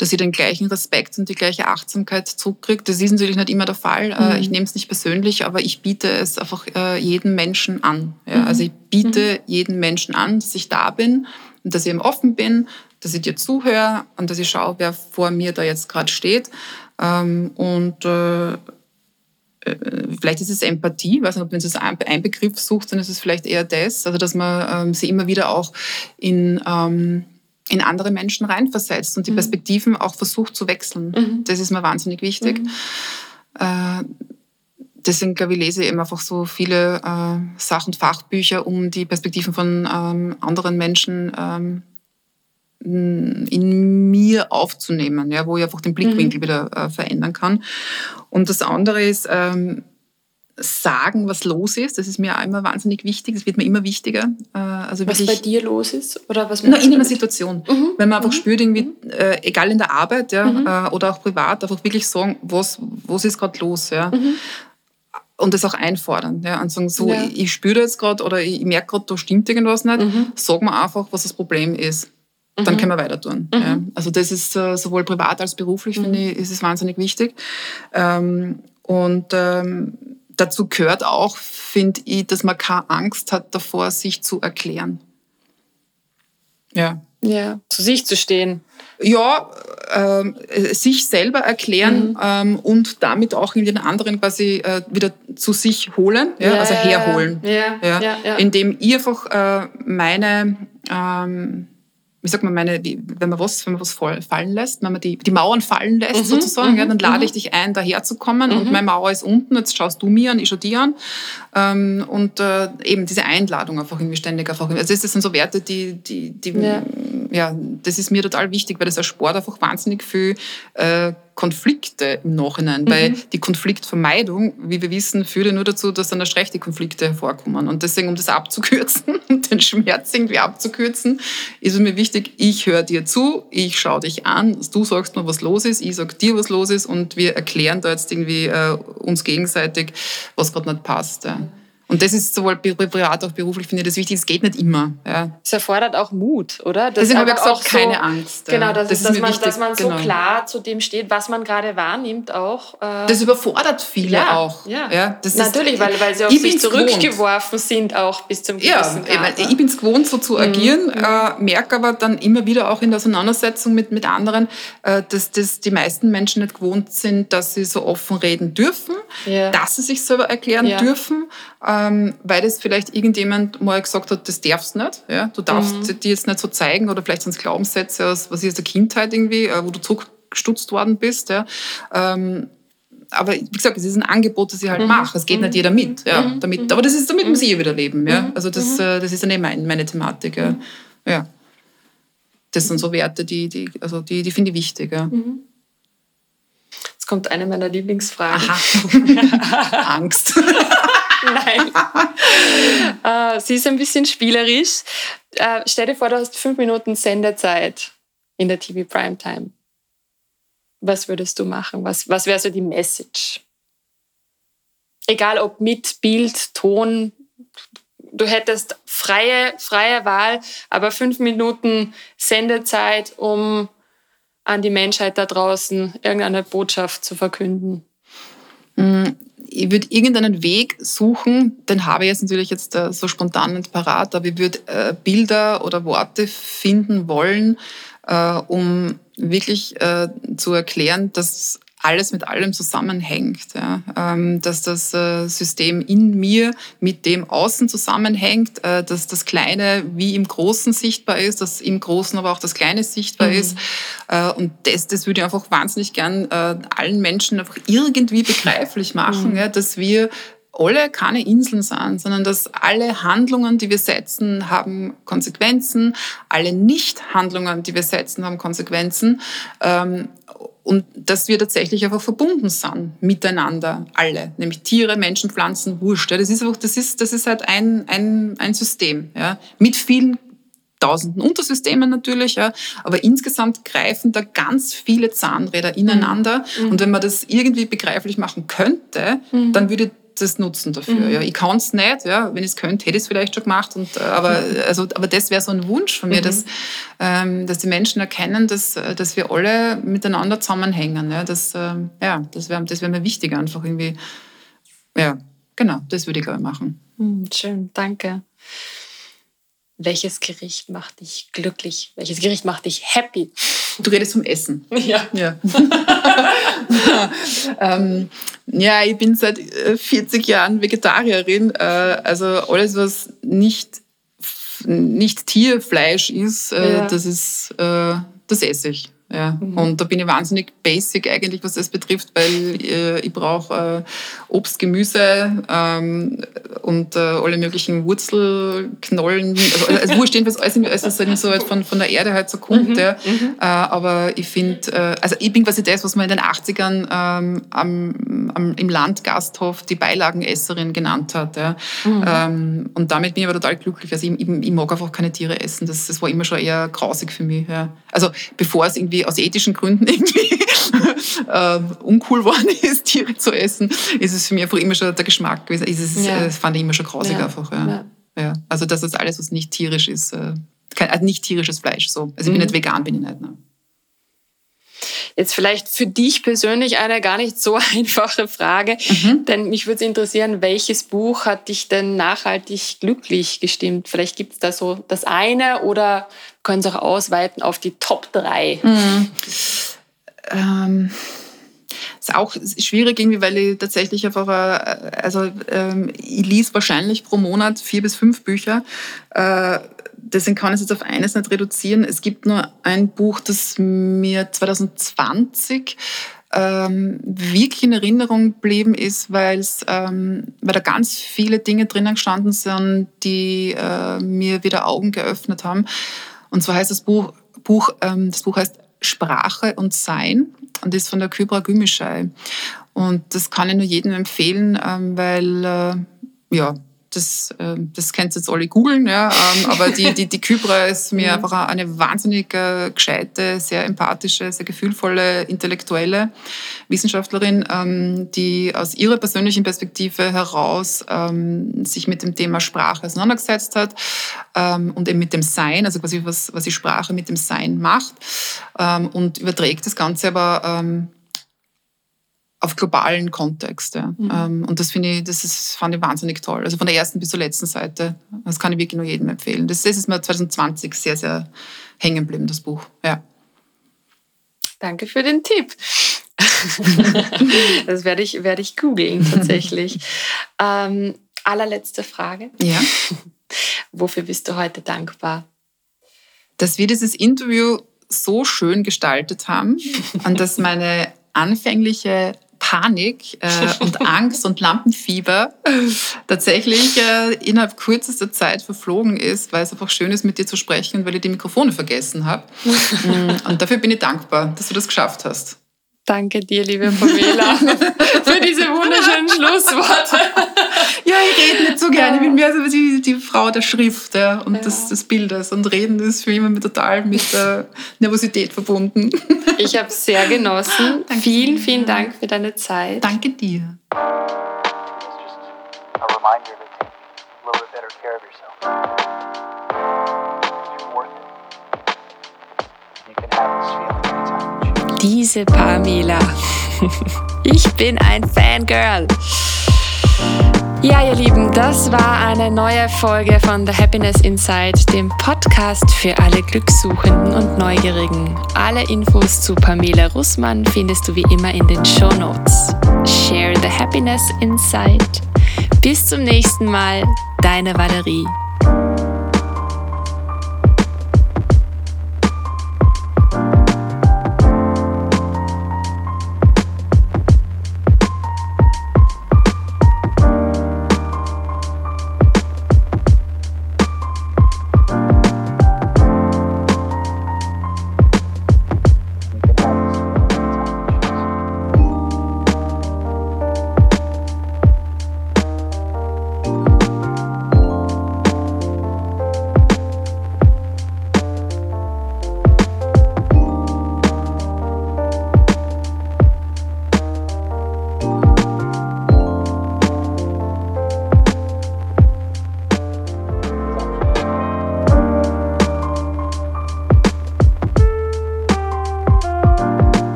dass ich den gleichen Respekt und die gleiche Achtsamkeit zurückkriege. Das ist natürlich nicht immer der Fall. Äh, mhm. Ich nehme es nicht persönlich, aber ich biete es einfach äh, jedem Menschen an. Ja, mhm. Also ich biete mhm. jedem Menschen an, dass ich da bin und dass ich eben offen bin, dass ich dir zuhöre und dass ich schaue, wer vor mir da jetzt gerade steht. Ähm, und äh, äh, vielleicht ist es Empathie, weiß nicht, ob man das ein Begriff sucht, dann ist es vielleicht eher das, also dass man ähm, sie immer wieder auch in, ähm, in andere Menschen reinversetzt und die mhm. Perspektiven auch versucht zu wechseln. Mhm. Das ist mir wahnsinnig wichtig. Mhm. Äh, deswegen, glaube ich, lese ich eben einfach so viele äh, Sach- und Fachbücher, um die Perspektiven von ähm, anderen Menschen ähm, in mir aufzunehmen, ja, wo ich einfach den Blickwinkel mhm. wieder äh, verändern kann. Und das andere ist, ähm, sagen, was los ist. Das ist mir auch immer wahnsinnig wichtig. Das wird mir immer wichtiger. Äh, also was bei dir los ist? Oder was na, in einer Situation. Mhm. Wenn man einfach mhm. spürt, irgendwie, mhm. äh, egal in der Arbeit ja, mhm. äh, oder auch privat, einfach wirklich sagen, was, was ist gerade los. Ja. Mhm. Und das auch einfordern. Ja, und sagen, so, ja. ich, ich spüre jetzt gerade oder ich merke gerade, da stimmt irgendwas nicht. Mhm. Sag mir einfach, was das Problem ist dann mhm. können wir weiter tun. Mhm. Ja. Also das ist äh, sowohl privat als beruflich, mhm. finde ich, ist es wahnsinnig wichtig. Ähm, und ähm, dazu gehört auch, finde ich, dass man keine Angst hat davor, sich zu erklären. Ja. Ja, zu sich zu stehen. Ja, äh, sich selber erklären mhm. ähm, und damit auch in den anderen quasi äh, wieder zu sich holen, ja, ja also herholen. Ja, ja, ja, Indem ich einfach äh, meine ähm, wie sagt man, meine, wenn man was, wenn man was fallen lässt, wenn man die, die Mauern fallen lässt mhm, sozusagen, ja, mhm, dann lade mhm. ich dich ein, daher zu kommen und meine Mauer ist unten, jetzt schaust du mir an, ich schau dir an. Ähm, und äh, eben diese Einladung einfach irgendwie ständig einfach. Also das sind so Werte, die, die, die ja. Ja, das ist mir total wichtig, weil das als Sport einfach wahnsinnig viel äh, Konflikte im Nachhinein, mhm. weil die Konfliktvermeidung, wie wir wissen, führt ja nur dazu, dass dann erst recht die Konflikte hervorkommen. Und deswegen, um das abzukürzen, um den Schmerz irgendwie abzukürzen, ist es mir wichtig, ich höre dir zu, ich schaue dich an, du sagst mir, was los ist, ich sag dir, was los ist und wir erklären da jetzt irgendwie äh, uns gegenseitig, was gerade nicht passt. Ja. Und das ist sowohl privat als auch beruflich, finde ich das wichtig. Es geht nicht immer. Ja. Es erfordert auch Mut, oder? Das Deswegen habe ich gesagt, keine so, Angst. Genau, das, das ist, dass, man, wichtig, dass man so genau. klar zu dem steht, was man gerade wahrnimmt auch. Äh das überfordert viele ja, auch. Ja, ja das Natürlich, ist, weil, weil sie auf sich zurückgeworfen gewohnt. sind auch bis zum gewissen Ja, Grad, ich bin es gewohnt, so zu mhm. agieren, mhm. äh, merke aber dann immer wieder auch in der Auseinandersetzung mit, mit anderen, äh, dass, dass die meisten Menschen nicht gewohnt sind, dass sie so offen reden dürfen, ja. dass sie sich selber erklären dürfen ähm, weil das vielleicht irgendjemand mal gesagt hat, das darfst du nicht. Ja? Du darfst mhm. dir jetzt nicht so zeigen oder vielleicht sind es Glaubenssätze aus, was ist der Kindheit irgendwie, äh, wo du zurückgestutzt worden bist. Ja? Ähm, aber wie gesagt, es ist ein Angebot, das ich halt mhm. mache. Es geht mhm. nicht jeder mit. Ja, mhm. damit, aber das ist, damit muss ich wieder leben. Ja? Mhm. Also das, mhm. äh, das ist dann eben meine, meine Thematik. Ja. ja. Das sind so Werte, die, die, also die, die finde ich wichtig. Ja. Mhm. Kommt eine meiner Lieblingsfragen. Angst. Nein. äh, sie ist ein bisschen spielerisch. Äh, stell dir vor, du hast fünf Minuten Sendezeit in der TV Primetime. Was würdest du machen? Was, was wäre so die Message? Egal ob mit Bild, Ton, du hättest freie, freie Wahl, aber fünf Minuten Sendezeit, um an die Menschheit da draußen irgendeine Botschaft zu verkünden. Mm, ich würde irgendeinen Weg suchen, den habe ich jetzt natürlich jetzt äh, so spontan nicht parat, aber ich würde äh, Bilder oder Worte finden wollen, äh, um wirklich zu erklären, dass alles mit allem zusammenhängt. Ja. Ähm, dass das äh, System in mir mit dem Außen zusammenhängt, äh, dass das Kleine wie im Großen sichtbar ist, dass im Großen aber auch das Kleine sichtbar mhm. ist. Äh, und das, das würde ich einfach wahnsinnig gern allen Menschen einfach irgendwie begreiflich machen, mhm. ja, dass wir alle keine Inseln sind, sondern dass alle Handlungen, die wir setzen, haben Konsequenzen, alle Nicht-Handlungen, die wir setzen, haben Konsequenzen. Ähm, und dass wir tatsächlich einfach verbunden sind miteinander, alle, nämlich Tiere, Menschen, Pflanzen, Wurscht. Das ist einfach, das ist, das ist halt ein, ein, ein System, ja, mit vielen tausenden Untersystemen natürlich, ja, aber insgesamt greifen da ganz viele Zahnräder ineinander. Mhm. Und wenn man das irgendwie begreiflich machen könnte, mhm. dann würde das nutzen dafür. Mhm. Ja. Ich kann es nicht, ja. wenn ich es könnte, hätte ich es vielleicht schon gemacht. Und, äh, aber, also, aber das wäre so ein Wunsch von mir, mhm. dass, ähm, dass die Menschen erkennen, dass, äh, dass wir alle miteinander zusammenhängen. Ja. Das, ähm, ja, das wäre das wär mir wichtig, einfach irgendwie. Ja, genau, das würde ich ich machen. Mhm, schön, danke. Welches Gericht macht dich glücklich? Welches Gericht macht dich happy? Du redest vom Essen. Ja. Ja, ähm, ja ich bin seit 40 äh, Jahren Vegetarierin. Äh, also alles, was nicht, nicht Tierfleisch ist, äh, ja. das ist, äh, das esse ich. Ja. Mhm. Und da bin ich wahnsinnig basic eigentlich, was das betrifft, weil äh, ich brauche äh, Obst, Gemüse ähm, und äh, alle möglichen Wurzelknollen. Also, also wurscht jedenfalls alles, alles halt so halt von, von der Erde halt so kommt. Mhm. Ja. Mhm. Äh, aber ich finde, äh, also ich bin quasi das, was man in den 80ern ähm, am, am, im Landgasthof die Beilagenesserin genannt hat. Ja. Mhm. Ähm, und damit bin ich aber total glücklich. Also ich, ich, ich, mag einfach keine Tiere essen. Das, das war immer schon eher grausig für mich. Ja. Also bevor es irgendwie aus ethischen Gründen irgendwie äh, uncool worden ist, Tiere zu essen, ist es für mich einfach immer schon der Geschmack gewesen. Ist es, ja. Das fand ich immer schon grausig ja. einfach. Ja. ja. Also das ist alles, was nicht tierisch ist, äh, kein, also nicht tierisches Fleisch. So. Also ich bin mhm. nicht vegan, bin ich nicht. Ne? Jetzt vielleicht für dich persönlich eine gar nicht so einfache Frage, mhm. denn mich würde interessieren, welches Buch hat dich denn nachhaltig glücklich gestimmt? Vielleicht gibt es da so das eine oder können es auch ausweiten auf die Top 3. Mhm. Ähm ist auch schwierig irgendwie, weil ich tatsächlich einfach, äh, also ähm, ich lese wahrscheinlich pro Monat vier bis fünf Bücher. Äh, deswegen kann ich es jetzt auf eines nicht reduzieren. Es gibt nur ein Buch, das mir 2020 ähm, wirklich in Erinnerung geblieben ist, weil ähm, weil da ganz viele Dinge drinnen gestanden sind, die äh, mir wieder Augen geöffnet haben. Und zwar heißt das Buch, Buch ähm, das Buch heißt Sprache und Sein und ist von der Kybra Gümüşay. Und das kann ich nur jedem empfehlen, ähm, weil äh, ja, das, äh, das könnt ihr jetzt alle googeln, ja, ähm, aber die, die, die Kybra ist mir mhm. einfach eine wahnsinnig äh, gescheite, sehr empathische, sehr gefühlvolle, intellektuelle Wissenschaftlerin, ähm, die aus ihrer persönlichen Perspektive heraus ähm, sich mit dem Thema Sprache auseinandergesetzt hat und eben mit dem Sein, also quasi was, was die Sprache mit dem Sein macht und überträgt das Ganze aber auf globalen Kontext. Ja. Mhm. Ähm, und das finde ich, das ist, fand ich wahnsinnig toll. Also von der ersten bis zur letzten Seite. Das kann ich wirklich nur jedem empfehlen. Das, das ist mir 2020 sehr, sehr hängen geblieben, das Buch. Ja. Danke für den Tipp. das werde ich, werde ich googeln tatsächlich. ähm, allerletzte Frage. Ja. Wofür bist du heute dankbar? Dass wir dieses Interview so schön gestaltet haben und dass meine anfängliche Panik äh, und Angst und Lampenfieber tatsächlich äh, innerhalb kürzester Zeit verflogen ist, weil es einfach schön ist, mit dir zu sprechen und weil ich die Mikrofone vergessen habe. Mm, und dafür bin ich dankbar, dass du das geschafft hast. Danke dir, liebe Pamela, für diese wunderschönen Schlussworte. ja, ich rede nicht so gerne. Ich bin mehr so die, die Frau der Schrift ja, und ja. des, des Bildes. Und Reden ist für jemanden total mit äh, Nervosität verbunden. ich habe es sehr genossen. Danke vielen, vielen Dank für deine Zeit. Danke dir. Diese Pamela. Ich bin ein Fangirl. Ja, ihr Lieben, das war eine neue Folge von The Happiness Inside, dem Podcast für alle Glückssuchenden und Neugierigen. Alle Infos zu Pamela Russmann findest du wie immer in den Show Notes. Share the Happiness Inside. Bis zum nächsten Mal, deine Valerie.